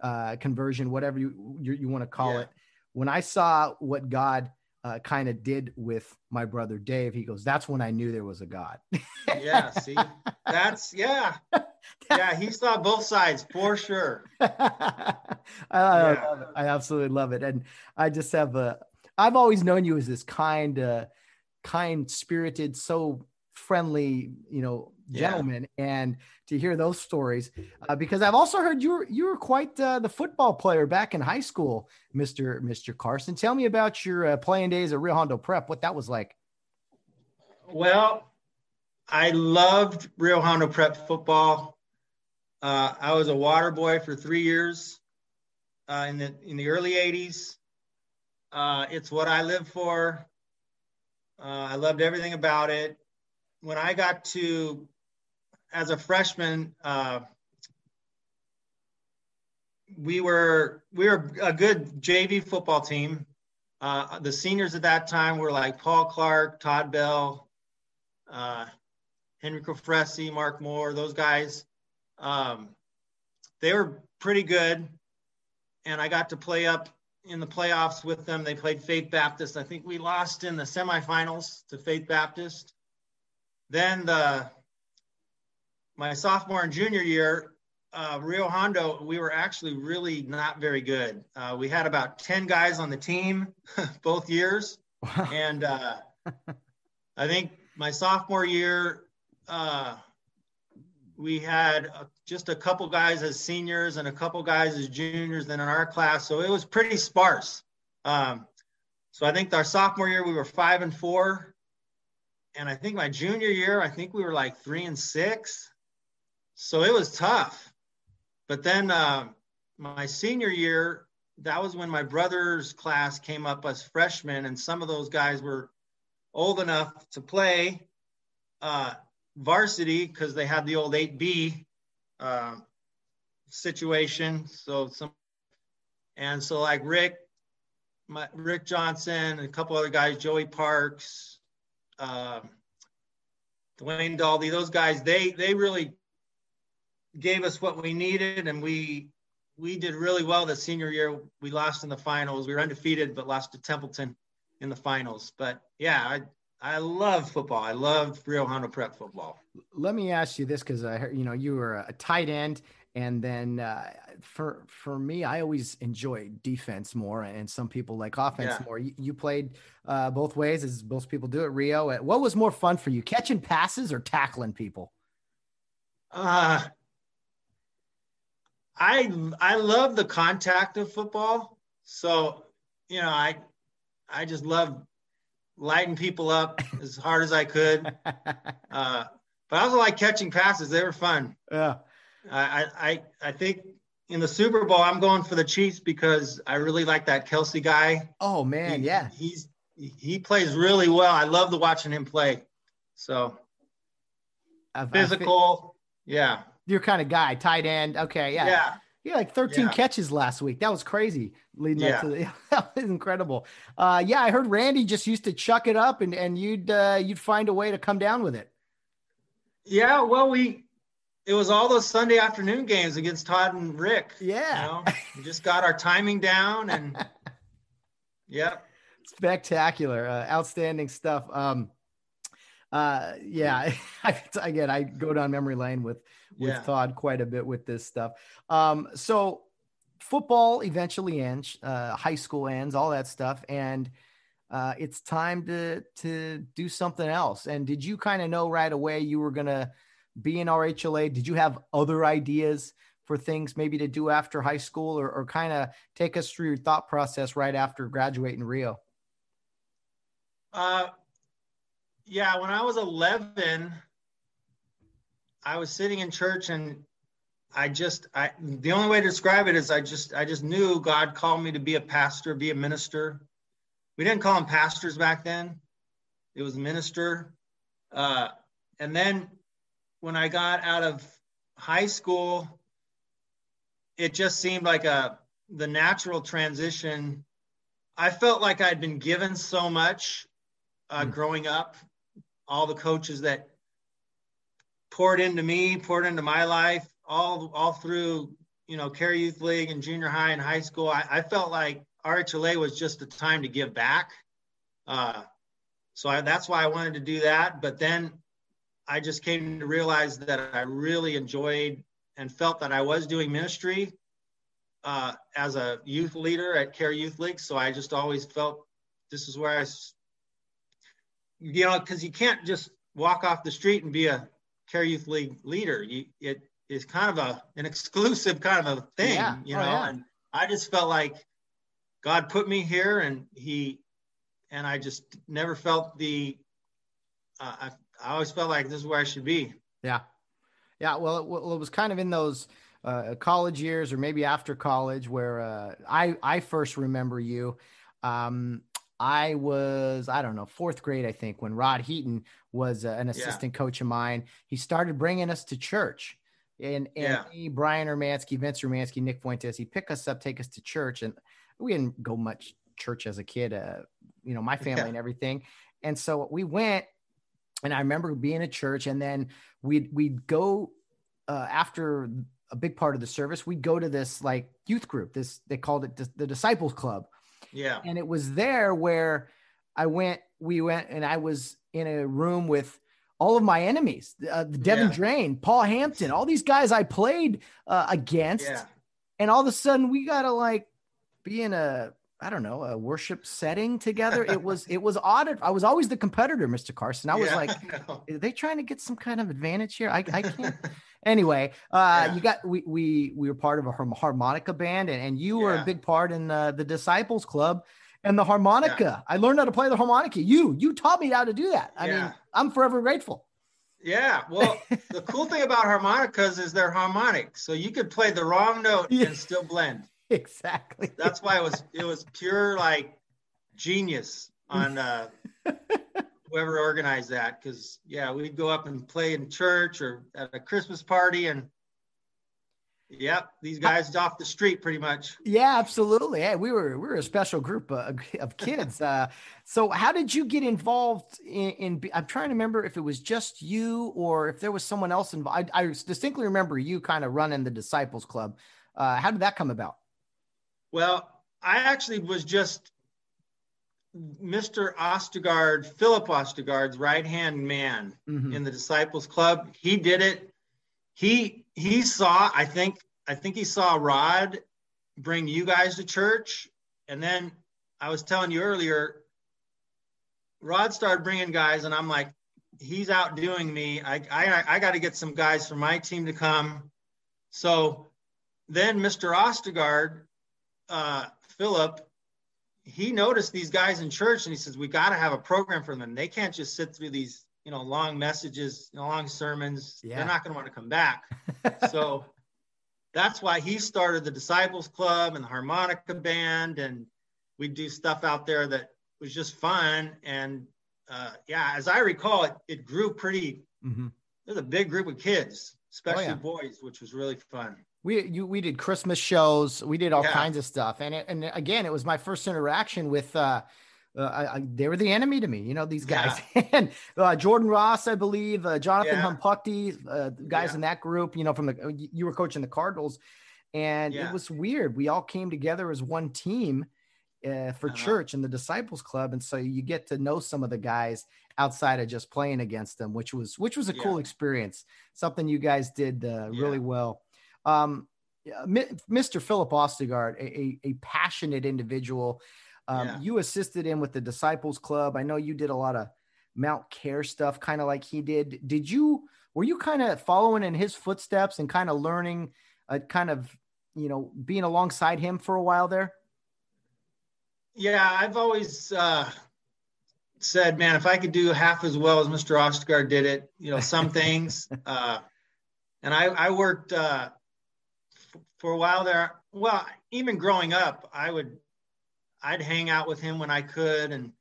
uh, conversion, whatever you you, you want to call yeah. it, when I saw what God uh, kind of did with my brother Dave, he goes, "That's when I knew there was a God." yeah, see, that's yeah, <laughs> yeah. He saw both sides for sure. <laughs> I, I, yeah. love it. I absolutely love it, and I just have a. I've always known you as this kind, uh, kind spirited, so friendly, you know, gentleman yeah. and to hear those stories uh, because I've also heard you were you were quite uh, the football player back in high school, Mister Mister Carson. Tell me about your uh, playing days at Rio Hondo Prep. What that was like. Well, I loved Rio Hondo Prep football. Uh, I was a water boy for three years uh, in the in the early '80s. Uh, it's what I live for. I loved everything about it when I got to as a freshman, uh, we were we were a good JV football team. Uh, the seniors at that time were like Paul Clark, Todd Bell, uh, Henry Cofresi, Mark Moore. Those guys, um, they were pretty good, and I got to play up in the playoffs with them. They played Faith Baptist. I think we lost in the semifinals to Faith Baptist. Then the my sophomore and junior year, uh, Rio Hondo, we were actually really not very good. Uh, we had about 10 guys on the team <laughs> both years. Wow. And uh, <laughs> I think my sophomore year, uh, we had just a couple guys as seniors and a couple guys as juniors then in our class. So it was pretty sparse. Um, so I think our sophomore year, we were five and four. And I think my junior year, I think we were like three and six so it was tough. But then uh, my senior year, that was when my brother's class came up as freshmen, and some of those guys were old enough to play uh, varsity because they had the old 8B uh, situation. So some, and so like Rick, my, Rick Johnson, and a couple other guys, Joey Parks, uh, Dwayne Daldy, those guys, they they really gave us what we needed, and we we did really well the senior year. We lost in the finals. We were undefeated, but lost to Templeton in the finals. But yeah, I I love football. I love Rio Hondo Prep football. Let me ask you this because I heard you know you were a tight end, and then uh, for for me, I always enjoy defense more, and some people like offense yeah. more. You, you played uh, both ways, as most people do at Rio. What was more fun for you, catching passes or tackling people? Uh, I I love the contact of football. So, you know, I I just love lighting people up as hard as I could. <laughs> Uh, but I also like catching passes. They were fun. Yeah. I, I I think in the Super Bowl I'm going for the Chiefs because I really like that Kelce guy. Oh man, he, yeah. He's he plays really well. I love the watching him play. So I've, physical, I've, yeah your kind of guy, tight end. Okay, yeah. Yeah. Yeah, like 13 yeah. catches last week. That was crazy. Leading yeah. up to the <laughs> that was incredible. Uh, yeah, I heard Randy just used to chuck it up and and you'd uh, you'd find a way to come down with it. Yeah, well, we it was all those Sunday afternoon games against Todd and Rick. Yeah, you know? we just got our timing down and <laughs> yeah, spectacular, uh, outstanding stuff. Um, uh, yeah, <laughs> again, I go down memory lane with with yeah. Todd quite a bit with this stuff. Um, so football eventually ends, uh, high school ends, all that stuff, and uh, it's time to to do something else. And did you kind of know right away you were gonna be in RHLA? Did you have other ideas for things maybe to do after high school, or, or kind of take us through your thought process right after graduating Rio? Uh, yeah, when I was 11, I was sitting in church and I just I the only way to describe it is I just I just knew God called me to be a pastor, be a minister. We didn't call them pastors back then. It was minister. Uh, and then when I got out of high school, it just seemed like a the natural transition. I felt like I'd been given so much uh, mm. growing up all the coaches that poured into me, poured into my life, all all through you know Care Youth League and junior high and high school. I, I felt like RHLA was just the time to give back. Uh, so I, that's why I wanted to do that. But then I just came to realize that I really enjoyed and felt that I was doing ministry uh, as a youth leader at Care Youth League. So I just always felt this is where I you know, because you can't just walk off the street and be a Care Youth League leader. You, it is kind of a an exclusive kind of a thing, yeah. you oh, know. Yeah. And I just felt like God put me here, and He, and I just never felt the. Uh, I, I always felt like this is where I should be. Yeah, yeah. Well, it, well, it was kind of in those uh, college years, or maybe after college, where uh, I I first remember you. Um, I was, I don't know, fourth grade, I think, when Rod Heaton was uh, an assistant yeah. coach of mine. He started bringing us to church. And, and yeah. me, Brian Hermansky, Vince Hermansky, Nick Fuentes, he pick us up, take us to church. And we didn't go much church as a kid, uh, you know, my <laughs> family yeah. and everything. And so we went, and I remember being at church, and then we'd, we'd go uh, after a big part of the service, we'd go to this like youth group, this, they called it the, Disciples Club yeah. And it was there where I went, we went, and I was in a room with all of my enemies, uh, Devin yeah. Drain, Paul Hampton, all these guys I played uh, against. Yeah. And all of a sudden we got to like be in a, I don't know, a worship setting together. It <laughs> was, it was odd. I was always the competitor, Mr. Carson. I was yeah, like, I <laughs> are they trying to get some kind of advantage here? I, I can't. anyway, uh, yeah. you got we we we were part of a harmonica band, and, and you yeah. were a big part in uh, the Disciples Club and the harmonica. I learned how to play the harmonica. You you taught me how to do that. I mean, I'm forever grateful. Yeah, well, the cool thing about harmonicas is they're harmonic, so you could play the wrong note and <laughs> still blend. <laughs> Exactly. That's why it was it was pure like genius on uh, <laughs> whoever organized that. Because yeah we'd go up and play in church or at a christmas party and yep these guys off the street pretty much. Yeah absolutely. Hey, we were we were a special group of, <laughs> of kids. Uh, so how did you get involved in, in, i'm trying to remember if it was just you or if there was someone else involved i, I distinctly remember you kind of running the disciples club. Uh, how did that come about? Well, I actually was just Mr. Ostergaard, Philip Ostergaard's right hand man mm-hmm. in the Disciples Club. He did it. He he saw. I think I think he saw Rod bring you guys to church, and then I was telling you earlier. Rod started bringing guys, and I'm like, he's outdoing me. I I I got to get some guys from my team to come. So then Mr. Ostergaard, uh, Philip, he noticed these guys in church and he says, we got to have a program for them. They can't just sit through these, you know, long messages, you know, long sermons. Yeah. They're not going to want to come back. <laughs> so that's why he started the Disciples Club and the harmonica band. And we do stuff out there that was just fun. And uh, yeah, as I recall, it, it grew pretty, mm-hmm. there's a big group of kids, especially oh, yeah. boys, which was really fun we you, we did Christmas shows, we did all yeah. kinds of stuff, and it, and again, it was my first interaction with. Uh, uh, I, they were the enemy to me, you know, these guys. Yeah. <laughs> and uh, Jordan Ross, I believe, uh, Jonathan yeah. Uh, guys yeah. in that group, you know, from the, you were coaching the Cardinals. And it was weird. We all came together as one team uh, for uh-huh. church and the Disciples Club. And so you get to know some of the guys outside of just playing against them, which was, which was a cool experience. Something you guys did uh, really well. Um, Mr. Philip Ostergaard, a, a, a passionate individual. Um, yeah. You assisted him with the Disciples Club. I know you did a lot of Mount Care stuff, kind of like he did. Did you, were you kind of following in his footsteps and kind of learning, uh, kind of, you know, being alongside him for a while there? Yeah, I've always uh, said, man, if I could do half as well as Mr. Ostergaard did it, you know, some things. <laughs> uh, and I, I worked, uh, for a while there. Well, even growing up, I would I'd hang out with him when I could, and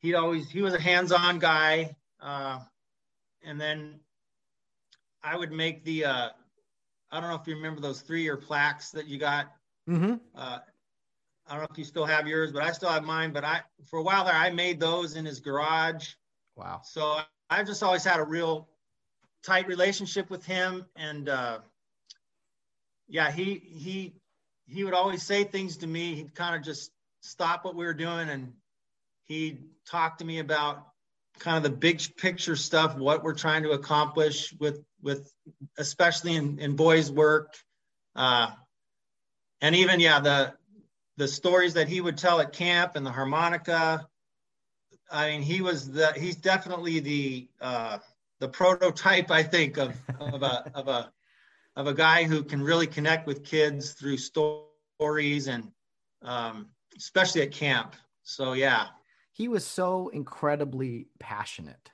he'd always he was a hands-on guy. Uh, and then I would make the uh, I don't know if you remember those three-year plaques that you got. Mm-hmm. Uh, I don't know if you still have yours, but I still have mine. But I for a while there, I made those in his garage. Wow. So I've just always had a real tight relationship with him, and uh, yeah, he he he would always say things to me. He'd kind of just stop what we were doing and he'd talk to me about kind of the big picture stuff, what we're trying to accomplish with with especially in, in boys' work. Uh, and even yeah, the the stories that he would tell at camp and the harmonica. I mean, he was the he's definitely the uh, the prototype, I think, of of a of a of a guy who can really connect with kids through stories and um, especially at camp. So yeah, he was so incredibly passionate.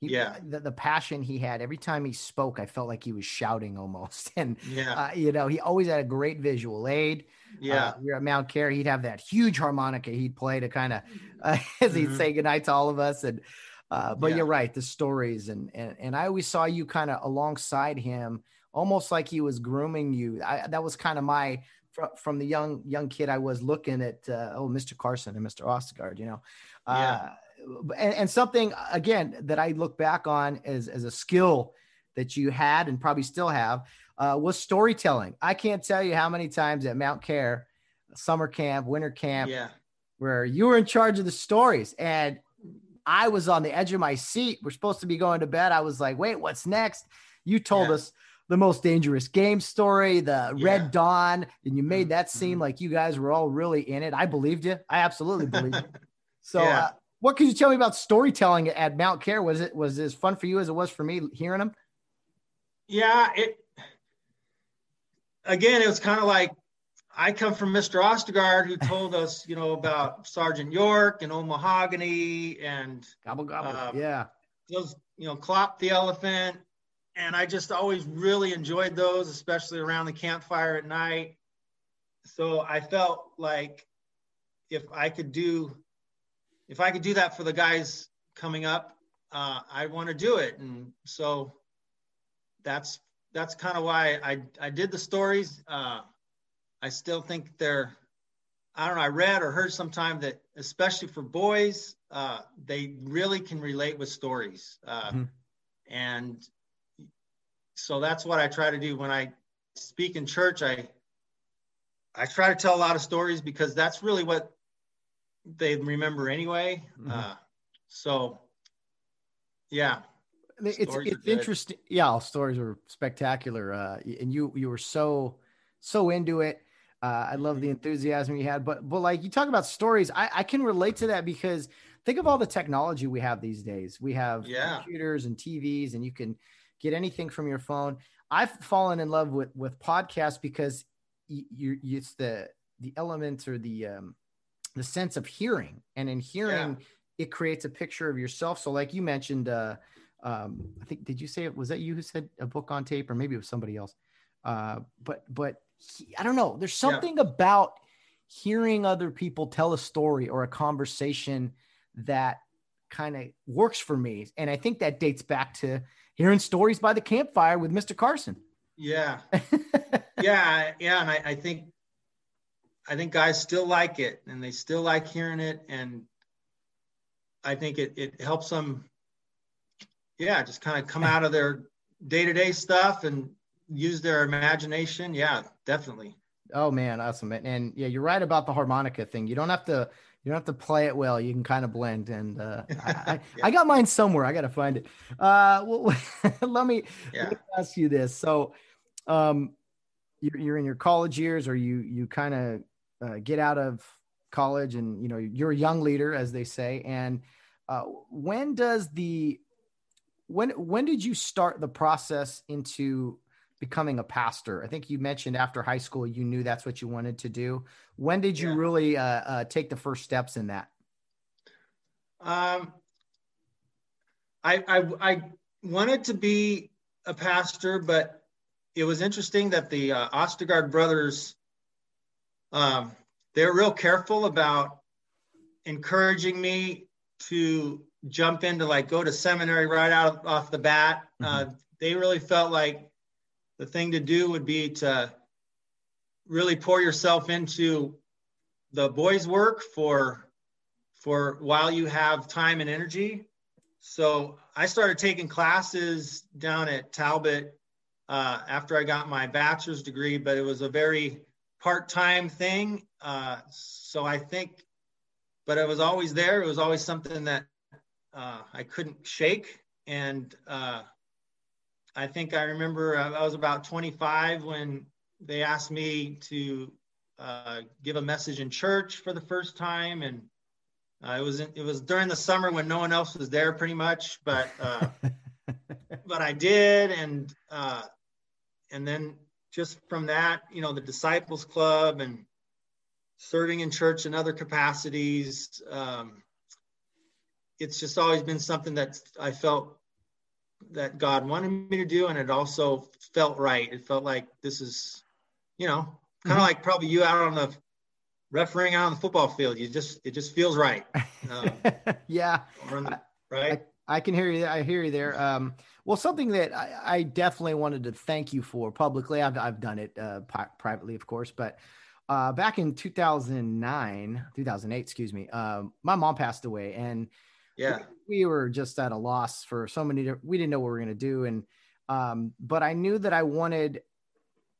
He, yeah, the, the, passion he had every time he spoke, I felt like he was shouting almost. <laughs> And yeah, uh, you know, he always had a great visual aid. Yeah, uh, are at Mount Care. He'd have that huge harmonica he'd play to kind of uh, as he'd mm-hmm. say goodnight to all of us. And uh, but yeah. you're right, the stories and and and I always saw you kind of alongside him almost like he was grooming you. I, that was kind of my from the young young kid I was looking at. Uh, oh, Mr. Carson and Mr. Ostergaard, you know. Uh, and, and, something again that I look back on as as a skill that you had and probably still have uh, was storytelling. I can't tell you how many times at Mount Care, summer camp, winter camp, yeah. where you were in charge of the stories and I was on the edge of my seat. We're supposed to be going to bed. I was like, wait, what's next? You told yeah. us the most dangerous game story, the yeah. Red Dawn, and you made that seem mm-hmm. like you guys were all really in it. I believed you. I absolutely <laughs> believed you. So, yeah. uh, what could you tell me about storytelling at Mount Care? Was it was as fun for you as it was for me hearing them? Yeah, it. Again, it was kind of like I come from Mr. Ostergaard, who told us, you know, about Sergeant York and Old Mahogany and gobble gobble. Uh, yeah, those, you know, Clop the elephant and I just always really enjoyed those, especially around the campfire at night. So I felt like if I could do, if I could do that for the guys coming up, uh, I want to do it. And so that's that's kind of why I I did the stories. Uh, I still think they're I don't know. I read or heard sometime that especially for boys, uh, they really can relate with stories. Uh, mm-hmm. And so that's what I try to do when I speak in church. I I try to tell a lot of stories because that's really what they remember anyway. Mm-hmm. Uh, so, yeah, it's it's interesting. Yeah, all stories were spectacular, uh, and you you were so so into it. Uh, I love the mm-hmm. enthusiasm you had, but but like you talk about stories, I, I can relate to that because think of all the technology we have these days. We have yeah. computers and TVs, and you can get anything from your phone. I've fallen in love with with podcasts because you, you it's the the elements or the um, the sense of hearing, and in hearing, yeah. it creates a picture of yourself. So, like you mentioned, uh, um, I think did you say it was that you who said a book on tape, or maybe it was somebody else? Uh, but but he, I don't know. There's something yeah. about hearing other people tell a story or a conversation that kind of works for me. And I think that dates back to hearing stories by the campfire with Mr. Carson. Yeah. <laughs> yeah. Yeah. And I, I, think, I think guys still like it and they still like hearing it. And I think it, it helps them, yeah, just kind of come out of their day to day stuff and use their imagination. Yeah, definitely. Oh man, awesome. And yeah, you're right about the harmonica thing. You don't have to you don't have to play it well. You can kind of blend. And uh, <laughs> I, I, yeah. I, got mine somewhere. I got to find it. Uh, well, <laughs> let, me, yeah. let me ask you this. So, um, you're, you're in your college years, or you you kind of uh, get out of college, and you know you're a young leader, as they say. And uh, when does the when when did you start the process into becoming a pastor? I think you mentioned after high school you knew that's what you wanted to do. When did you yeah. really uh, uh, take the first steps in that? Um, I, I, I wanted to be a pastor, but it was interesting that the uh, Ostergaard brothers, um, they're real careful about encouraging me to jump into like go to seminary right out off the bat. Mm-hmm. Uh, they really felt like the thing to do would be to really pour yourself into the boys work for for while you have time and energy. So i started taking classes down at talbot uh, after i got my bachelor's degree but it was a very part-time thing. Uh, so i think but it was always there. It was always something that uh, i couldn't shake. And uh, I think I remember uh, I was about 25 when they asked me to uh, give a message in church for the first time, and uh, it was in, it was during the summer when no one else was there, pretty much. But uh, <laughs> but I did, and uh, and then just from that, you know, the Disciples Club and serving in church in other capacities. Um, it's just always been something that I felt that God wanted me to do, and it also felt right. It felt like this is, you know, kind of mm-hmm. like probably you out on the refereeing out on the football field. You just it just feels right. Um, <laughs> yeah, the, right. I, I, can hear you. I hear you there. Um, well, something that I, I, definitely wanted to thank you for publicly. I've I've done it uh, privately, of course, but. Uh, back in 2009, 2008, excuse me, um, my mom passed away, and yeah we, we were just at a loss for so many we didn't know what we were going to do and um but i knew that i wanted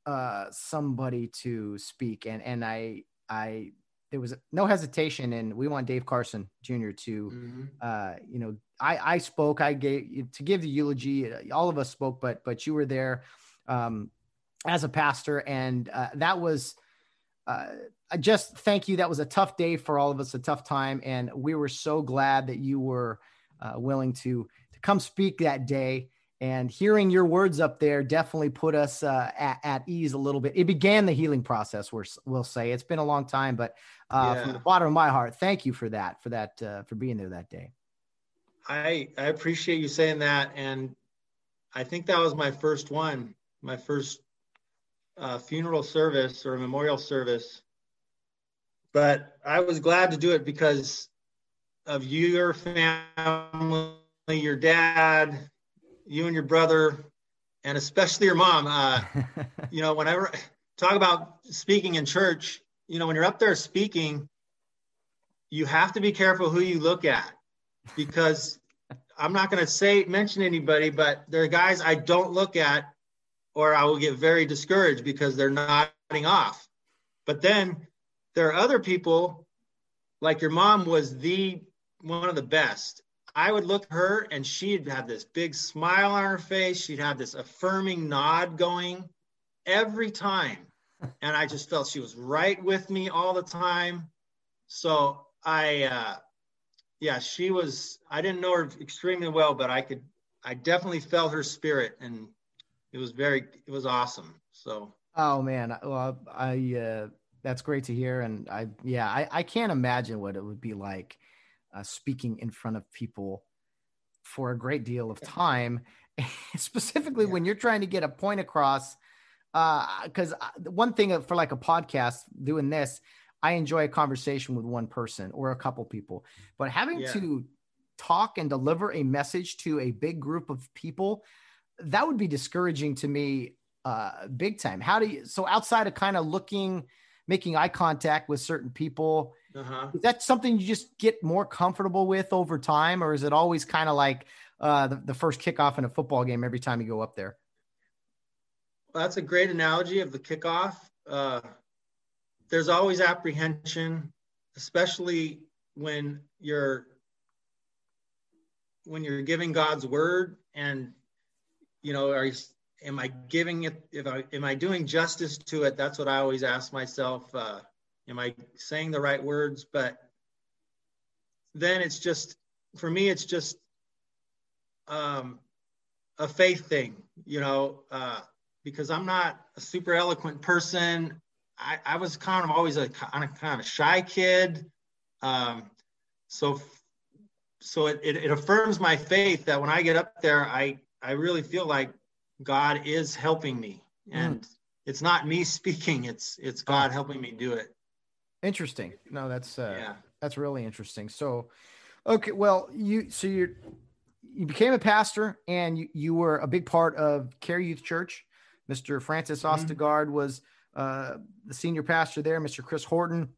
uh somebody to speak and and i i there was no hesitation and we want dave carson jr to mm-hmm. uh you know i i spoke i gave to give the eulogy all of us spoke but but you were there um as a pastor and uh, that was uh, just thank you. That was a tough day for all of us, a tough time, and we were so glad that you were uh, willing to to come speak that day. And hearing your words up there definitely put us uh, at, at, ease a little bit. It began the healing process. We're, we'll say it's been a long time, but uh, yeah. from the bottom of my heart, thank you for that, for that, uh, for being there that day. I I appreciate you saying that, and I think that was my first one, my first uh, funeral service or memorial service. But I was glad to do it because of your family, your dad, you and your brother, and especially your mom. Uh, <laughs> you know, whenever talk about speaking in church, you know, when you're up there speaking, you have to be careful who you look at because <laughs> I'm not going to say mention anybody, but there are guys I don't look at or I will get very discouraged because they're nodding off. But then there are other people, like your mom was the one of the best. I would look at her and she'd have this big smile on her face. She'd have this affirming nod going every time. <laughs> And I just felt she was right with me all the time. So I, uh, yeah, she was, I didn't know her extremely well, but I could, I definitely felt her spirit and it was very, it was awesome. So, oh man, well, I, uh, that's great to hear. And I, yeah, I, I can't imagine what it would be like uh, speaking in front of people for a great deal of time, <laughs> specifically yeah. when you're trying to get a point across. Because uh, uh, one thing for like a podcast doing this, I enjoy a conversation with one person or a couple people, but having yeah. to talk and deliver a message to a big group of people, that would be discouraging to me uh, big time. How do you, so outside of kind of looking, making eye contact with certain people, uh-huh. is that something you just get more comfortable with over time? Or is it always kind of like uh, the, the first kickoff in a football game every time you go up there? Well, that's a great analogy of the kickoff. Uh, there's always apprehension, especially when you're when you're giving God's word and you know are you, am I giving it if I am I doing justice to it? That's what I always ask myself uh, am I saying the right words? But then it's just for me it's just um, a faith thing you know uh, because I'm not a super eloquent person. I, I was kind of always a kind of kind of shy kid. Um, so so it, it, it affirms my faith that when I get up there, I I really feel like God is helping me, mm. and mm. it's not me <laughs> speaking; it's it's God helping me do it. Interesting. No, that's uh, yeah, that's really interesting. So, okay, well, you so you you became a pastor, and you you were a big part of Care Youth Church. Mr. Francis. Ostergaard mm-hmm. was uh, the senior pastor there, Mr. Chris Horton,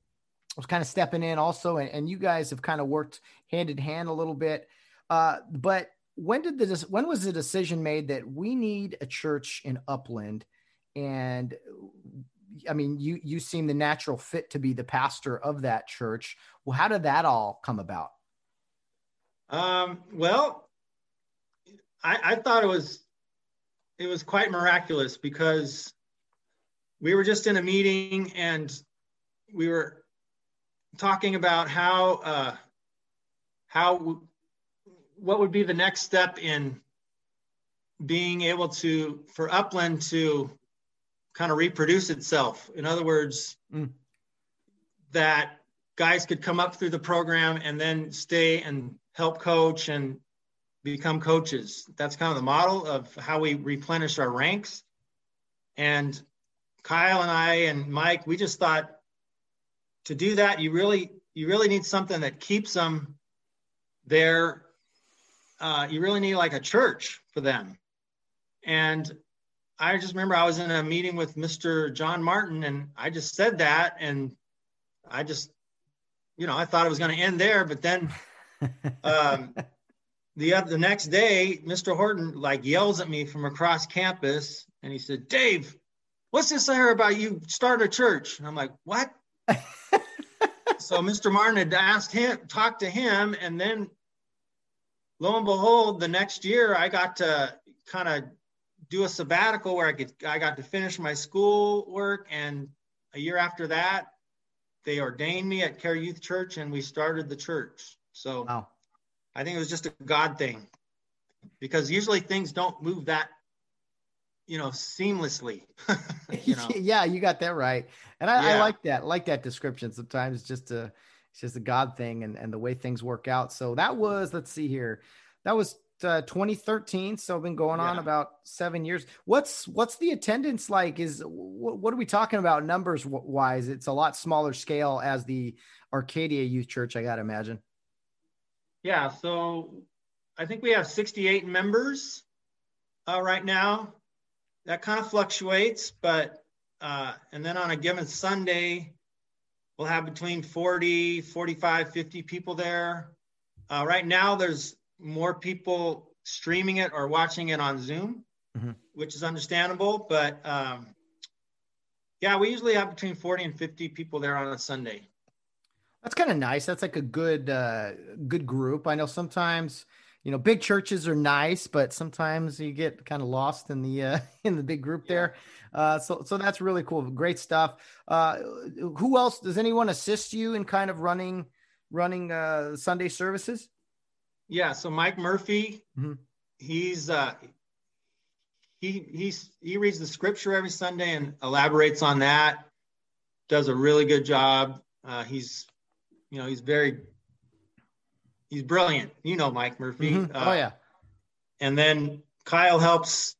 was kind of stepping in also, and, and you guys have kind of worked hand in hand a little bit. Uh, but when did the when was the decision made that we need a church in Upland? And I mean, you you seem the natural fit to be the pastor of that church. Well, how did that all come about? Um, well, I, I thought it was it was quite miraculous because we were just in a meeting and we were talking about how uh, how what would be the next step in being able to for upland to kind of reproduce itself in other words mm. that guys could come up through the program and then stay and help coach and become coaches that's kind of the model of how we replenish our ranks and Kyle and I and Mike, we just thought to do that, you really you really need something that keeps them there. Uh, you really need like a church for them. And I just remember I was in a meeting with Mr. John Martin, and I just said that, and I just, you know, I thought it was going to end there, but then <laughs> um, the the next day, Mr. Horton like yells at me from across campus, and he said, "Dave, what's this I heard about you start a church? And I'm like, what? <laughs> so Mr. Martin had asked him, talked to him, and then lo and behold, the next year I got to kind of do a sabbatical where I could I got to finish my school work, and a year after that, they ordained me at Care Youth Church, and we started the church. So wow. I think it was just a God thing, because usually things don't move that you know, seamlessly. <laughs> you know? <laughs> yeah, you got that right. And I, yeah. I, like that. I like that description. Sometimes just a it's just a God thing and, and the way things work out. So that was, let's see here. That was uh, 2013. So been going yeah. on about seven years. What's, what's the attendance like is what, what are we talking about numbers wise? It's a lot smaller scale as the Arcadia youth church. I got to imagine. Yeah. So I think we have 68 members uh, right now that kind of fluctuates, but uh, and then on a given Sunday, we'll have between 40, 45, 50 people there. Uh, right now, there's more people streaming it or watching it on Zoom, mm-hmm. which is understandable. But um, Yeah, we usually have between 40 and 50 people there on a Sunday. That's kind of nice. That's like a good uh good group. I know sometimes you know big churches are nice but sometimes you get kind of lost in the uh, <laughs> in the big group there. Uh, so so that's really cool. Great stuff. Uh, who else does anyone assist you in kind of running running uh, sunday services? Yeah so mike murphy mm-hmm. he's uh he he's he reads the scripture every sunday and elaborates on that does a really good job. Uh, he's you know he's very he's brilliant. You know Mike Murphy. Mm-hmm. Uh, oh yeah. And then Kyle helps.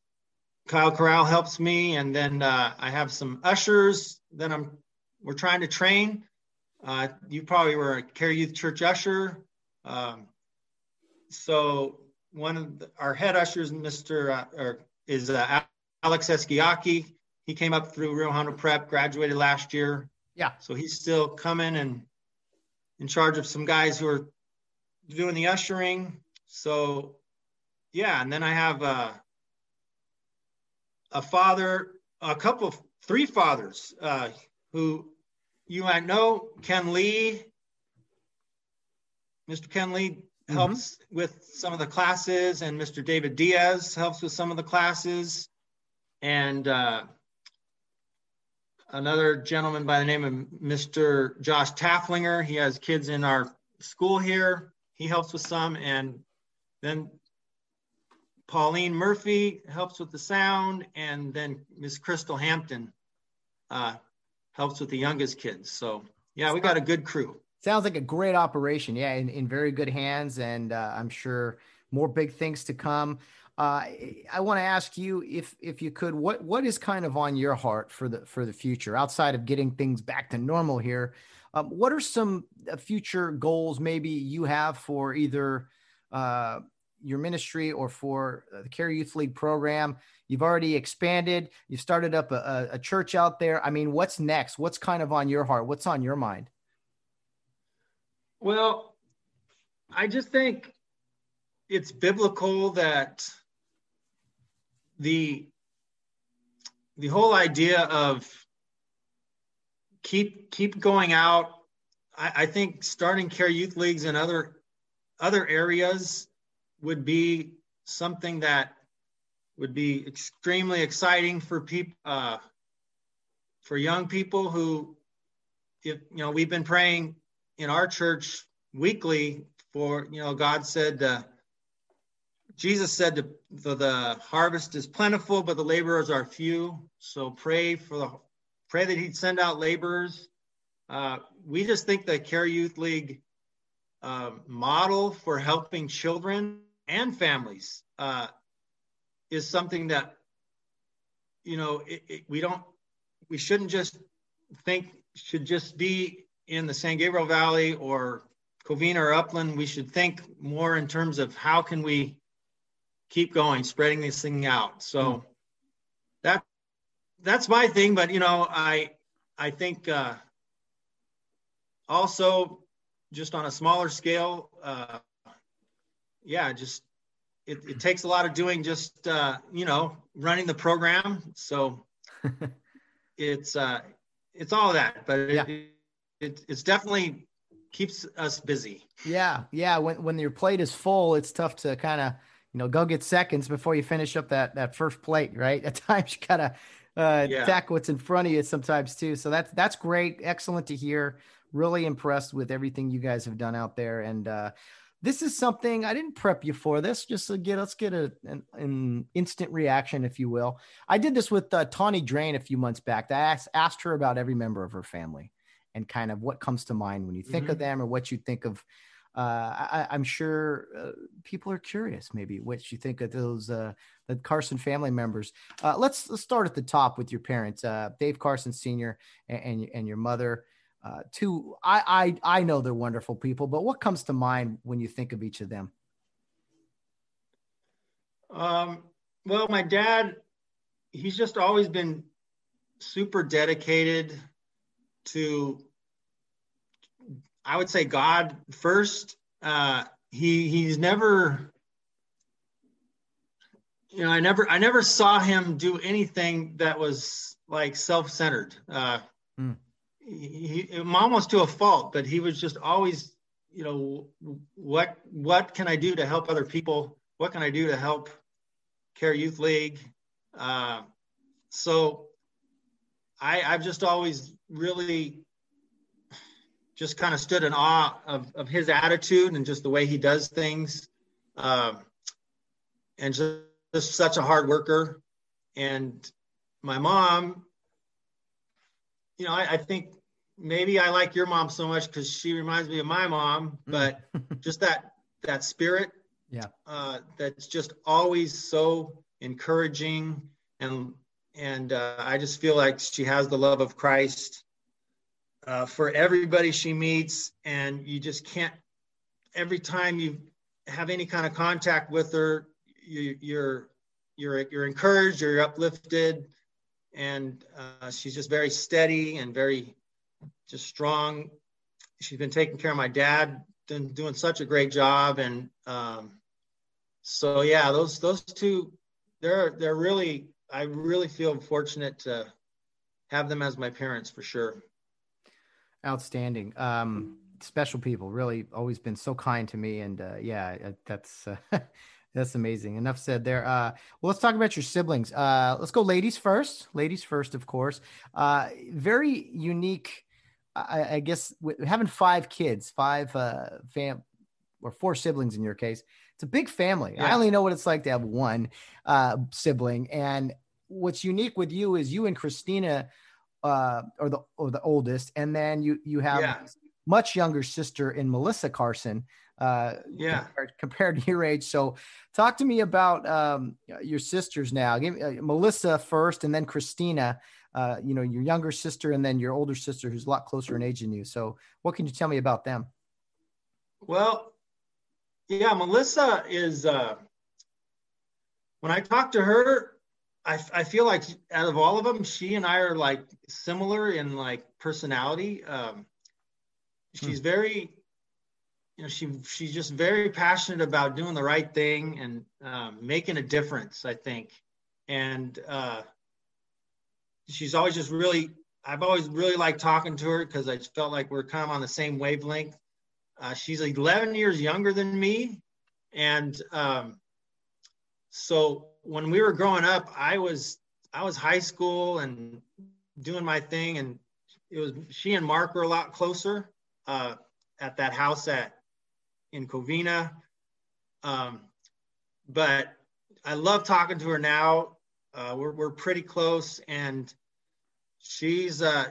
Kyle Corral helps me, and then uh, I have some ushers. Then I'm we're trying to train. Uh, you probably were a Care Youth Church usher. Um, so one of the, our head ushers, Mr. Uh, or is uh, Alex Eskiaki. He came up through Rio Hondo Prep, graduated last year. Yeah. So he's still coming and in charge of some guys who are doing the ushering. So, yeah, and then I have a, a father, a couple of three fathers uh, who you might know, Ken Lee. Mr. Ken Lee mm-hmm. helps mm-hmm. with some of the classes, and Mr. David Diaz helps with some of the classes. And uh, another gentleman by the name of Mr. Josh Tafflinger. He has kids in our school here he helps with some, and then Pauline Murphy helps with the sound, and then Miss Crystal Hampton uh, helps with the youngest kids. So yeah, we got a good crew. Sounds like a great operation. Yeah, in, in very good hands, and uh, I'm sure more big things to come. Uh, I want to ask you if if you could, what what is kind of on your heart for the for the future outside of getting things back to normal here? Um, what are some uh, future goals maybe you have for either uh, your ministry or for uh, the Care Youth League program? You've already expanded. You've started up a, a church out there. I mean, what's next? What's kind of on your heart? What's on your mind? Well, I just think it's biblical that the the whole idea of keep keep going out. I, I think starting care Youth Leagues in other other areas would be something that would be extremely exciting for people uh, for young people who if you know we've been praying in our church weekly for you know god said uh, jesus said to, the, the harvest is plentiful but the laborers are few so pray for the pray that he'd send out laborers. Uh, we just think the Care Youth League uh, model for helping children and families uh, is something that, you know, it, it, we don't, we shouldn't just think should just be in the San Gabriel Valley or Covina or Upland. We should think more in terms of how can we keep going, spreading this thing out. So mm. That that's my thing. But you know, I I think uh, also just on a smaller scale, uh, yeah, just it, it takes a lot of doing just uh, you know running the program. So <laughs> it's uh, it's all that, but yeah. it, it, it's definitely keeps us busy. Yeah, yeah. When when your plate is full, it's tough to kind of you know go get seconds before you finish up that that first plate, right? <laughs> At times you gotta uh, yeah. attack what's in front of you sometimes too. So that's that's great, excellent to hear. Really impressed with everything you guys have done out there, and uh, this is something I didn't prep you for. This just to get let's get a, an, an instant reaction, if you will. I did this with uh, Tawny Drain a few months back. I asked, asked her about every member of her family and kind of what comes to mind when you think mm-hmm. of them or what you think of I, am sure uh, people are curious, maybe what you think of those uh, the Carson family members. Uh, let's, let's start at the top with your parents, uh, Dave Carson Sr. and and, and your mother. Uh, two, I, I I know they're wonderful people, but what comes to mind when you think of each of them? Um, well, my dad, he's just always been super dedicated to I would say God first. Uh, he he's never, you know, I never I never saw him do anything that was like self-centered. Uh, mm. he, he, almost to a fault, but he was just always, you know, what what can I do to help other people? What can I do to help Care Youth League? Uh, so I, I've just always really just kind of stood in awe of, of his attitude and just the way he does things. Um, and just, just such a hard worker. And my mom, you know, I, I think maybe I like your mom so much because she reminds me of my mom, mm. but <laughs> just that that spirit, yeah, uh, that's just always so encouraging and and uh, I just feel like she has the love of Christ uh, for everybody she meets, and you just can't. Every time you have any kind of contact with her, you, you're you're you're encouraged, you're uplifted, and uh, she's just very steady and very just strong. She's been taking care of my dad, been doing such a great job, and um, so yeah, those those two, they're they're really I really feel fortunate to have them as my parents for sure. Outstanding. Um, special people, really always been so kind to me, and uh, yeah, that's. Uh, <laughs> That's amazing. Enough said there. Uh, well, let's talk about your siblings. Uh, let's go ladies first. Ladies first, of course. Uh, very unique. I, I guess having five kids, five uh, fam or four siblings in your case, it's a big family. Yeah. I only know what it's like to have one uh, sibling. And what's unique with you is you and Christina uh, are the or the oldest, and then you you have yeah. much younger sister in Melissa Carson uh, yeah. compared, compared, to your age. So talk to me about um, your sisters now. Give, uh, melissa first and then christina uh, you know your younger sister and then your older sister who's a lot closer in age than you. So what can you tell me about them? Well yeah melissa is uh, when i talk to her I, I feel like out of all of them she and i are like similar in like personality. Um, she's hmm. very you know she she's just very passionate about doing the right thing and um, making a difference i think. And uh, she's always just really i've always really liked talking to her because i felt like we're kind of on the same wavelength. Uh, she's 11 years younger than me. And um, so when we were growing up i was i was high school and doing my thing and it was she and mark were a lot closer uh, at that house at in Covina. Um, but I love talking to her now. Uh, we're, we're pretty close and she's, uh,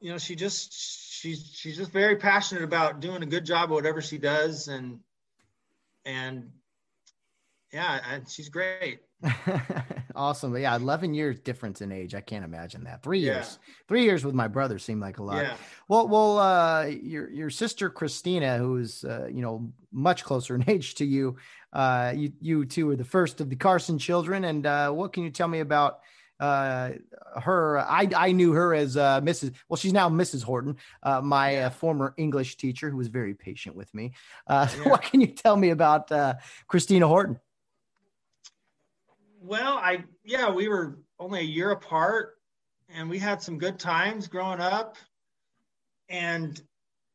you know, she just, she's, she's just very passionate about doing a good job of whatever she does. And, and yeah, she's great. <laughs> awesome. Yeah, 11 years difference in age. I can't imagine that. 3 yeah. years. 3 years with my brother seemed like a lot. Yeah. Well, well uh your your sister Christina who's uh, you know much closer in <laughs> age to you. Uh you you two are the first of the Carson children and uh what can you tell me about uh, her I, I knew her as uh, Mrs. Well, she's now Mrs. Horton, uh, my yeah. Uh, former English teacher who was very patient with me. Uh, <laughs> yeah. What can you tell me about uh, Christina Horton? Well, I yeah, we were only a year apart, and we had some good times growing up. And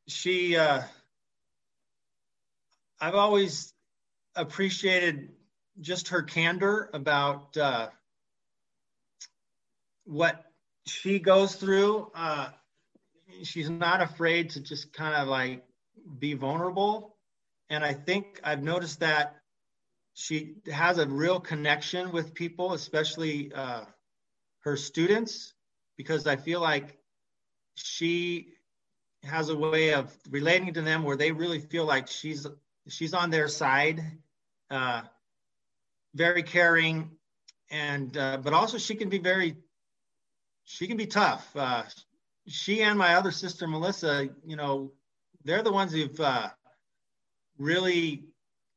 she, uh, I've always appreciated just her candor about uh, what she goes through. Uh, she's not afraid to just kind of like be vulnerable. And I think I've noticed that she has a real connection with people, especially uh, her students, because I feel like she has a way of relating to them where they really feel like she's she's on their side, uh, very caring, and uh, but also she can be very she can be tough. Uh, she and my other sister Melissa, you know, they're the ones who've uh, really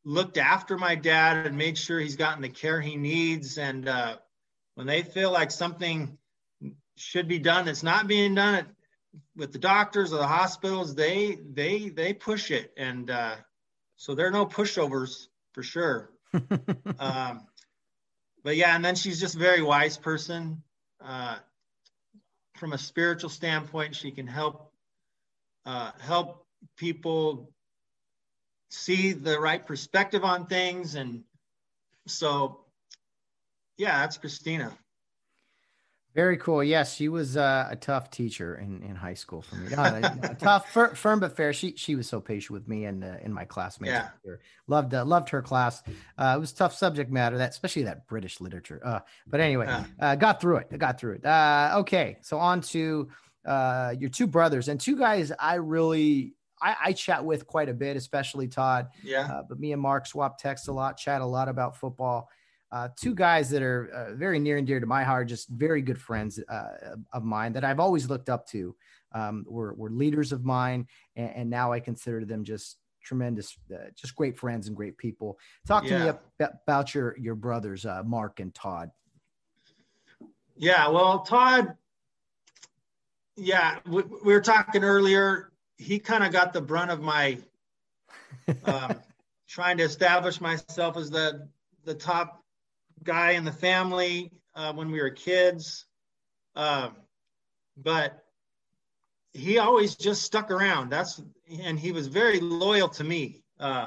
looked after my dad and made sure he's gotten the care he needs. And uh, when they feel like something should be done that's not being done at, with the doctors or the hospitals, they they they push it. And uh, so there are no pushovers for sure. <laughs> um, but yeah, and then she's just a very wise person. Uh, from a spiritual standpoint. She can help uh, help people see the right perspective on things, and so yeah, that's Christina. Very cool. Yes, she was uh, a tough teacher in, in high school for me. Not a, tough, fir- firm but fair. She she was so patient with me and uh, in my classmates. Yeah. Loved uh, loved her class. Uh, it was tough subject matter that especially that British literature. Uh, but anyway, uh, got through it. I got through it. Uh, okay, so on to uh, your two brothers and two guys I really I, I chat with quite a bit, especially Todd. Yeah, Uh, but me and Mark swap texts a lot, chat a lot about football. Uh, two guys that are uh, very near and dear to my heart, just very good friends uh, of mine that I've always looked up to. Um, were, were leaders of mine, and, and now I consider them just tremendous, uh, just great friends and great people. Talk to me Yeah. ab- about your your brothers, uh, Mark and Todd. yeah. Well, Todd. Yeah, we, we were talking earlier. He kind of got the brunt of my um, <laughs> trying to establish myself as the the top guy in the family uh, when we were kids. Um, but he always just stuck around. That's and he was very loyal to me, uh,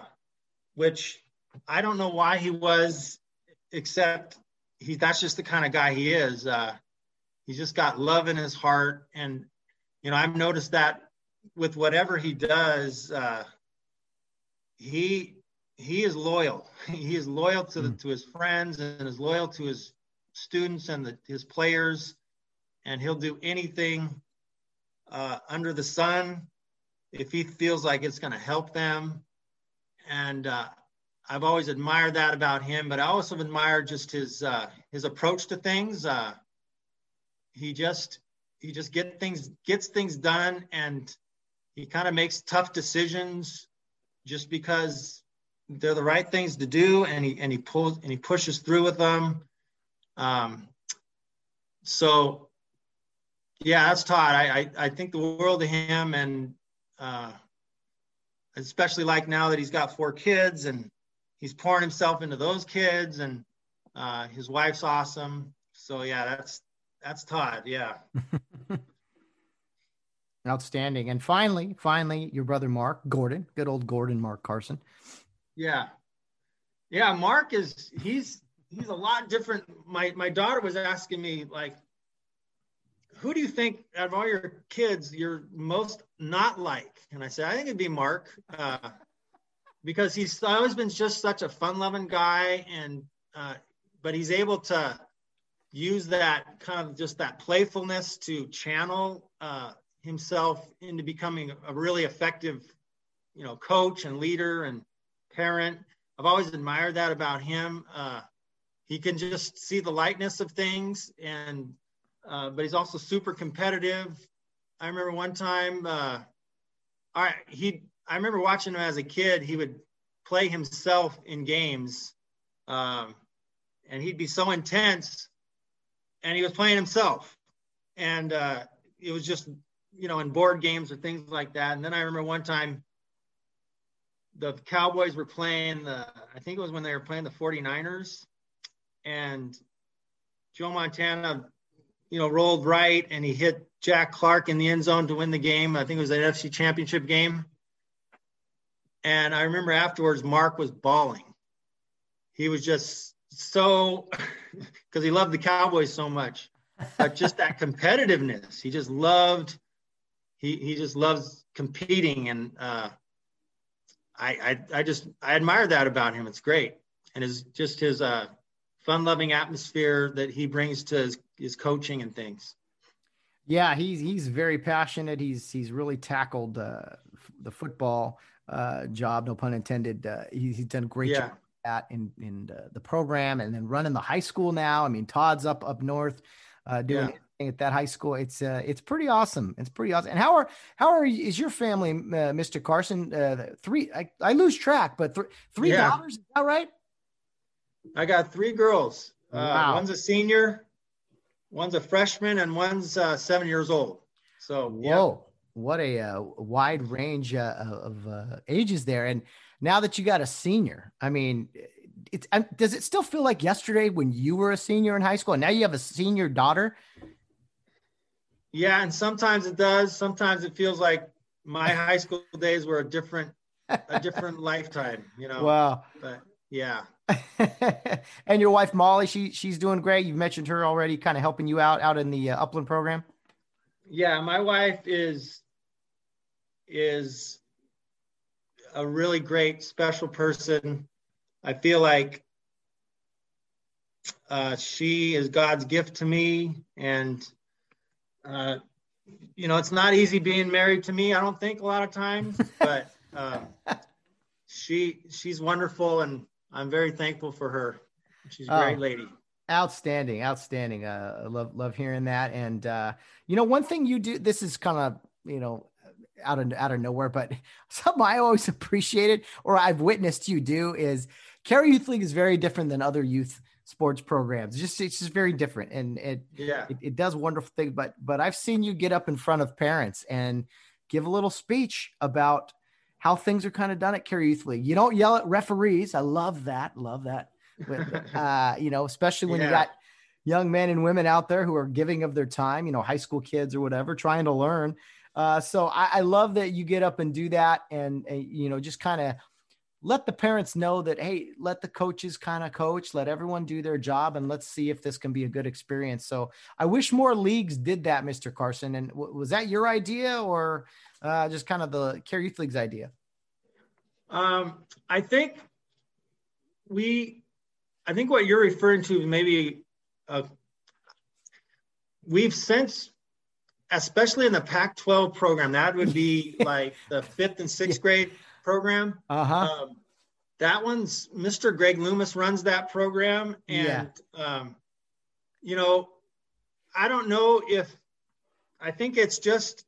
which I don't know why he was, except he that's just the kind of guy he is. Uh, he's just got love in his heart, and you know I've noticed that with whatever he does, uh, he he is loyal. <laughs> He is loyal to the, to his friends and is loyal to his students and the, his players, and he'll do anything uh, under the sun if he feels like it's going to help them. And uh, I've always admired that about him, but I also admire just his uh, his approach to things. Uh, he just he just get things gets things done, and he kind of makes tough decisions just because they're the right things to do, and he and he pulls and he pushes through with them. Um, so, yeah, that's Todd. I, I I think the world of him, and uh, especially like now that he's got four kids and he's pouring himself into those kids, and uh, his wife's awesome. So yeah, that's that's Todd. Yeah. <laughs> Outstanding. And finally, finally, your brother Mark Gordon, good old Gordon Mark Carson. Yeah. Yeah, Mark is he's he's a lot different. My my daughter was asking me like who do you think out of all your kids you're most not like? And I said, I think it'd be Mark. Uh, because he's always been just such a fun-loving guy and uh, but he's able to use that kind of just that playfulness to channel uh, himself into becoming a really effective you know coach and leader and parent. I've always admired that about him. Uh, he can just see the lightness of things, and uh, but he's also super competitive. I remember one time, uh, right, he. I remember watching him as a kid. He would play himself in games, um, and he'd be so intense, and he was playing himself, and uh, it was just you know in board games or things like that. And then I remember one time the Cowboys were playing the, I think it was when they were playing the 49ers, and Joe Montana, you know, rolled right and he hit Jack Clark in the end zone to win the game. I think it was an NFC championship game. And I remember afterwards, Mark was bawling. He was just so, <laughs> because he loved the Cowboys so much, but just that competitiveness. He just loved, he, he just loves competing. And, uh, I, I, I just I admire that about him. It's great, and his just his uh, fun-loving atmosphere that he brings to his, his coaching and things. Yeah, he's he's very passionate. He's he's really tackled uh, the football uh, job, no pun intended. Uh, he's, he's done a great Yeah. job at in in uh, the program, and then running the high school now. I mean, Todd's up up north, uh, doing Yeah. At that high school. It's uh, it's pretty awesome. It's pretty awesome. And how are how are you- is your family, uh, Mr. Carson? Uh, three, I, I lose track, but th- three Yeah. daughters. Is that right? I got three girls. Uh, Wow. One's a senior, one's a freshman, and one's uh, seven years old. So yeah. Whoa, what a uh, wide range uh, of uh, ages there. And now that you got a senior, I mean, it's does it still feel like yesterday when you were a senior in high school, and now you have a senior daughter? Yeah, and sometimes it does. Sometimes it feels like my <laughs> high school days were a different a different <laughs> lifetime, you know. Wow. But yeah. <laughs> and your wife Molly, she she's doing great. You've mentioned her already, kind of helping you out out in the uh, Upland program. Yeah, my wife is is a really great special person. I feel like uh, she is God's gift to me, and uh, you know, it's not easy being married to me. I don't think a lot of times, <laughs> but uh, she she's wonderful, and I'm very thankful for her. She's a great oh, lady. Outstanding, outstanding. Uh, love love hearing that. And uh, you know, one thing you do. This is kind of you know out of out of nowhere, but <laughs> something I always <laughs> appreciated or I've witnessed you do is Care Youth League is very different than other youth sports programs. It's just it's just very different, and it yeah it, it, does wonderful things. But but I've seen you get up in front of parents and give a little speech about how things are kind of done at Care Youth League. You don't yell at referees. I love that. Love that. But, <laughs> uh, you know, especially when yeah. you got young men and women out there who are giving of their time. You know, high school kids or whatever, trying to learn. Uh, so I, I, love that you get up and do that, and, and you know, just kind of let the parents know that hey let the coaches kind of coach let everyone do their job and let's see if this can be a good experience. So i wish more leagues did that mr carson. And w- was that your idea or uh, just kind of the care youth league's idea? Um, i think we i think what you're referring to maybe uh, we've since especially in the pac 12 program that would be <laughs> like the fifth and sixth grade program. Uh-huh. Um, that one's Mr. Greg Loomis runs that program. And, yeah. um, you know, I don't know if, I think it's just,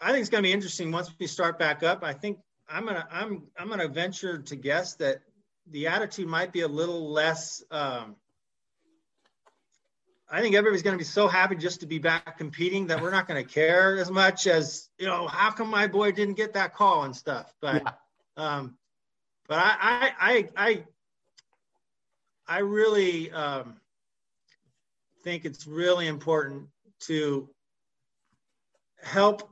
I think it's going to be interesting once we start back up. I think I'm going to, I'm, I'm going to venture to guess that the attitude might be a little less, um, I think everybody's going to be so happy just to be back competing that we're not going to care as much as you know. How come my boy didn't get that call and stuff? But, yeah. um, but I, I, I, I, I really um, think it's really important to help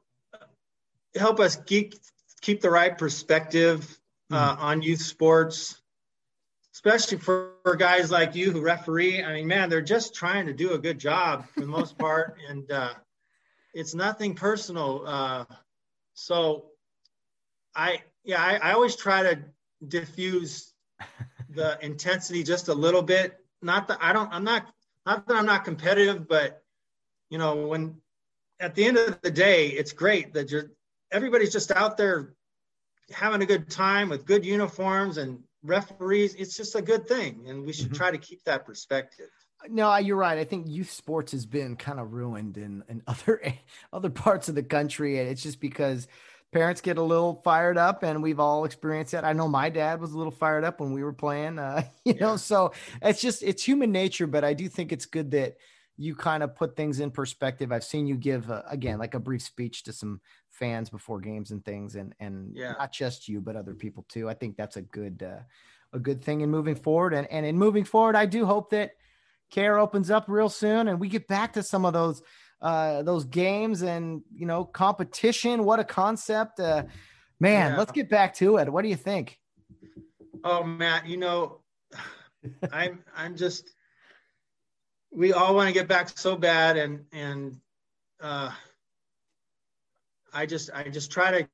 help us keep keep the right perspective uh, mm-hmm. on youth sports especially for, for, guys like you who referee. I mean, man, they're just trying to do a good job for the most part, <laughs> and uh, it's nothing personal. Uh, so, I yeah, I, I always try to diffuse the intensity just a little bit. Not that I don't, I'm not, not that I'm not competitive, but you know, when at the end of the day, it's great that you're everybody's just out there having a good time with good uniforms and referees, it's just a good thing. And we should mm-hmm. try to keep that perspective. No, you're right. I think youth sports has been kind of ruined in, in <laughs> other other parts of the country. And it's just because parents get a little fired up and we've all experienced that. I know my dad was a little fired up when we were playing, uh, <laughs> you yeah. know, so it's just, it's human nature, but I do think it's good that you kind of put things in perspective. I've seen you give uh, again, like a brief speech to some fans before games and things and and yeah. not just you but other people too. I think that's a good uh, a good thing in moving forward. And and in moving forward i do hope that care opens up real soon and we get back to some of those uh those games and you know competition. What a concept uh man yeah. let's get back to it. What do you think? Oh matt you know i'm i'm just we all want to get back so bad and and uh I just I just try to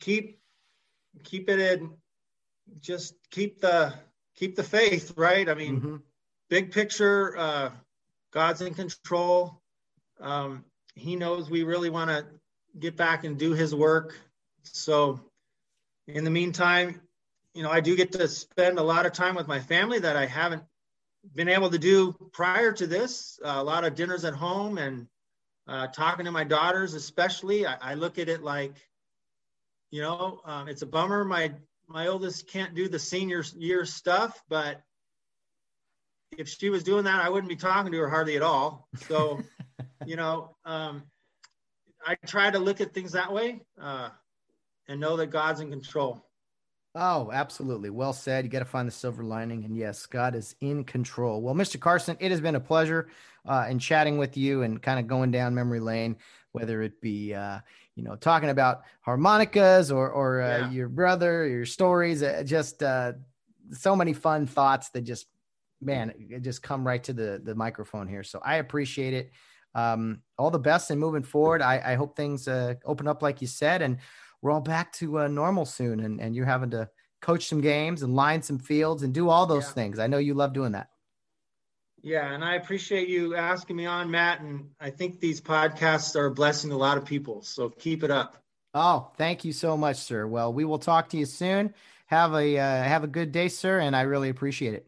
keep keep it in just keep the keep the faith right? I mean mm-hmm. big picture uh god's in control. Um he knows we really want to get back and do his work. So in the meantime you know i do get to spend a lot of time with my family that i haven't been able to do prior to this uh, a lot of dinners at home and uh, talking to my daughters, especially, I, I, look at it like, you know, um, it's a bummer. My my oldest can't do the senior year stuff, but if she was doing that, I wouldn't be talking to her hardly at all. So, <laughs> you know, um, I try to look at things that way uh, and know that God's in control. Oh, absolutely. Well said. You got to find the silver lining. And yes, God is in control. Well, Mr. Carson, it has been a pleasure uh, in chatting with you and kind of going down memory lane, whether it be, uh, you know, talking about harmonicas or, or uh, yeah. your brother, your stories, uh, just uh, so many fun thoughts that just, man, just come right to the, the microphone here. So I appreciate it. Um, all the best and moving forward. I, I hope things uh, open up, like you said, and we're all back to uh, normal soon and, and you're having to coach some games and line some fields and do all those yeah. things. I know you love doing that. Yeah, and I appreciate you asking me on, Matt. And I think these podcasts are blessing a lot of people. So keep it up. Oh, thank you so much, sir. Well, we will talk to you soon. Have a uh, have a good day, sir, and I really appreciate it.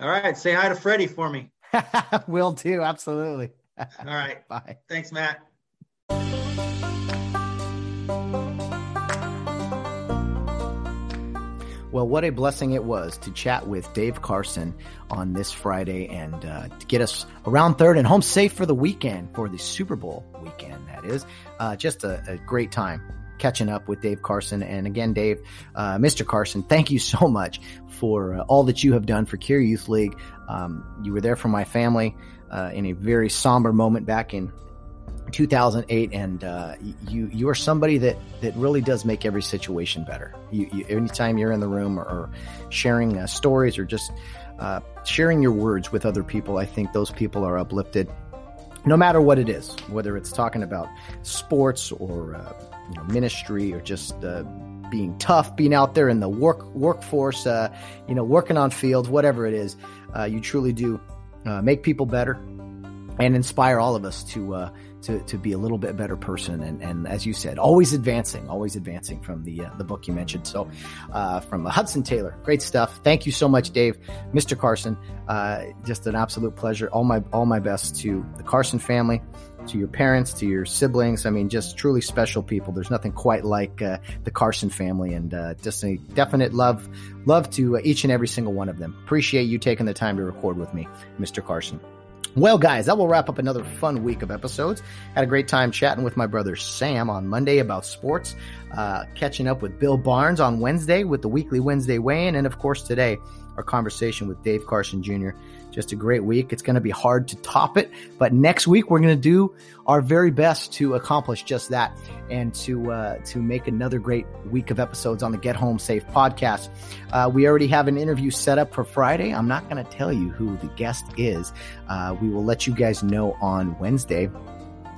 All right, say hi to Freddie for me. <laughs> Will do, absolutely. All right, <laughs> bye. Thanks, Matt. Well, what a blessing it was to chat with Dave Carson on this Friday and uh, to get us around third and home safe for the weekend, for the Super Bowl weekend, that is. Uh, just a, a, great time catching up with Dave Carson. And again, Dave, uh, Mr. Carson, thank you so much for uh, all that you have done for Care Youth League. Um, you were there for my family uh, in a very somber moment back in 2008 and uh, you you are somebody that that really does make every situation better. You, you anytime you're in the room or, or sharing uh, stories or just uh, sharing your words with other people i think those people are uplifted no matter what it is whether it's talking about sports or uh, you know, ministry or just uh, being tough being out there in the work workforce uh, you know working on fields whatever it is you truly do make people better and inspire all of us to to, to be a little bit better person. And, and as you said, always advancing, always advancing from the, uh, the book you mentioned. So, uh, from Hudson Taylor, great stuff. Thank you so much, Dave, Mr. Carson. Uh, just an absolute pleasure. All my, all my best to the Carson family, to your parents, to your siblings. I mean, just truly special people. There's nothing quite like, uh, the Carson family and, uh, just a definite love, love to each and every single one of them. Appreciate you taking the time to record with me, Mr. Carson. Well, guys, that will wrap up another fun week of episodes. Had a great time chatting with my brother Sam on Monday about sports, uh, catching up with Bill Barnes on Wednesday with the weekly Wednesday weigh in, and of course, today, our conversation with Dave Carson Jr. Just a great week. It's going to be hard to top it, but next week we're going to do our very best to accomplish just that and to uh, to make another great week of episodes on the Get Home Safe podcast. Uh, we already have an interview set up for Friday. I'm not going to tell you who the guest is. Uh, we will let you guys know on Wednesday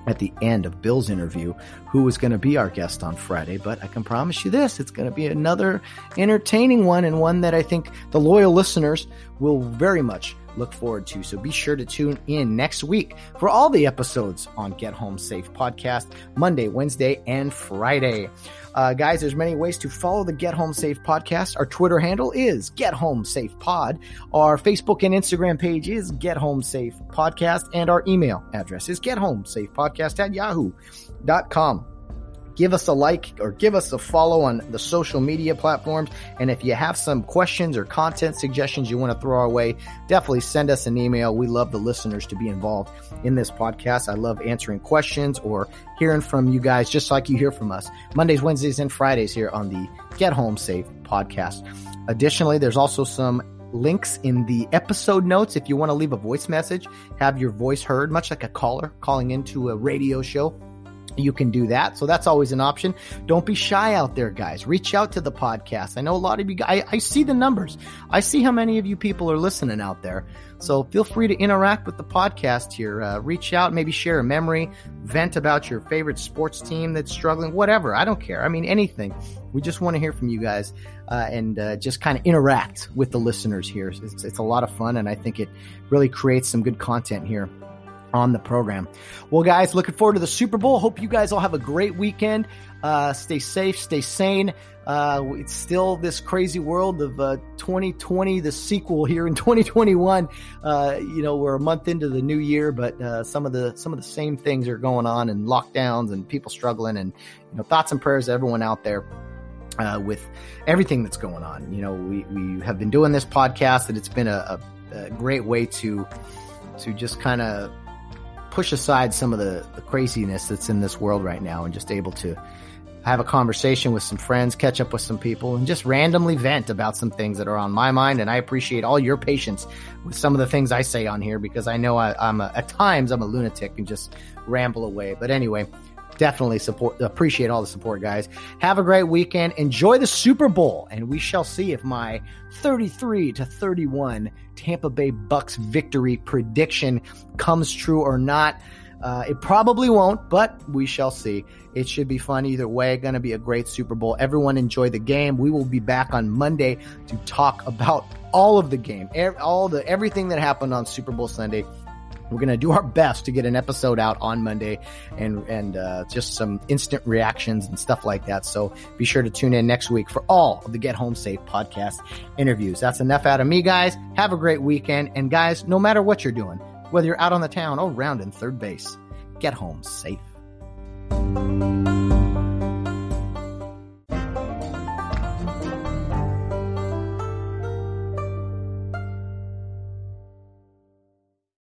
at the end of Bill's interview who is going to be our guest on Friday, but I can promise you this, it's going to be another entertaining one and one that I think the loyal listeners will very much look forward to. So be sure to tune in next week for all the episodes on Get Home Safe podcast, Monday, Wednesday, and Friday. Uh, guys, there's many ways to follow the Get Home Safe podcast. Our Twitter handle is Get Home Safe Pod. Our Facebook and Instagram page is Get Home Safe Podcast. And our email address is Get Home Safe Podcast at yahoo.com give us a like or give us a follow on the social media platforms. And if you have some questions or content suggestions you want to throw our way, definitely send us an email. We love the listeners to be involved in this podcast. I love answering questions or hearing from you guys, just like you hear from us Mondays, Wednesdays, and Fridays here on the Get Home Safe podcast. Additionally, there's also some links in the episode notes if you want to leave a voice message, have your voice heard, much like a caller calling into a radio show you can do that. So that's always an option. Don't be shy out there, guys. Reach out to the podcast. I know a lot of you, I, I see the numbers. I see how many of you people are listening out there. So feel free to interact with the podcast here. Uh, reach out, maybe share a memory, vent about your favorite sports team that's struggling, whatever. I don't care. I mean, anything. We just want to hear from you guys uh, and uh, just kind of interact with the listeners here. It's, it's a lot of fun, and I think it really creates some good content here on the program. Well, guys, looking forward to the Super Bowl. Hope you guys all have a great weekend. Uh, stay safe, stay sane. Uh, it's still this crazy world of uh, 2020, the sequel here in <laughs> 2021. Uh, you know, we're a month into the new year, but uh, some of the some of the same things are going on, and lockdowns, and people struggling, and you know, thoughts and prayers to everyone out there. Uh, with everything that's going on, you know, we, we have been doing this podcast, and it's been a, a, a great way to to just kind of push aside some of the, the craziness that's in this world right now and just able to have a conversation with some friends, catch up with some people, and just randomly vent about some things that are on my mind. And I appreciate all your patience with some of the things I say on here because I know I, am at times I'm a lunatic and just ramble away. But anyway, definitely support appreciate all the support guys have a great weekend enjoy the super bowl and we shall see if my 33 to 31 tampa bay bucs victory prediction comes true or not uh, it probably won't, but we shall see. It should be fun either way. Going to be a great Super Bowl. Everyone enjoy the game. We will be back on Monday to talk about all of the game, all the everything that happened on Super Bowl Sunday. We're going to do our best to get an episode out on Monday and, and, uh, just some instant reactions and stuff like that. So be sure to tune in next week for all of the Get Home Safe podcast interviews. That's enough out of me, guys. Have a great weekend. And guys, no matter what you're doing, whether you're out on the town or round in third base, get home safe.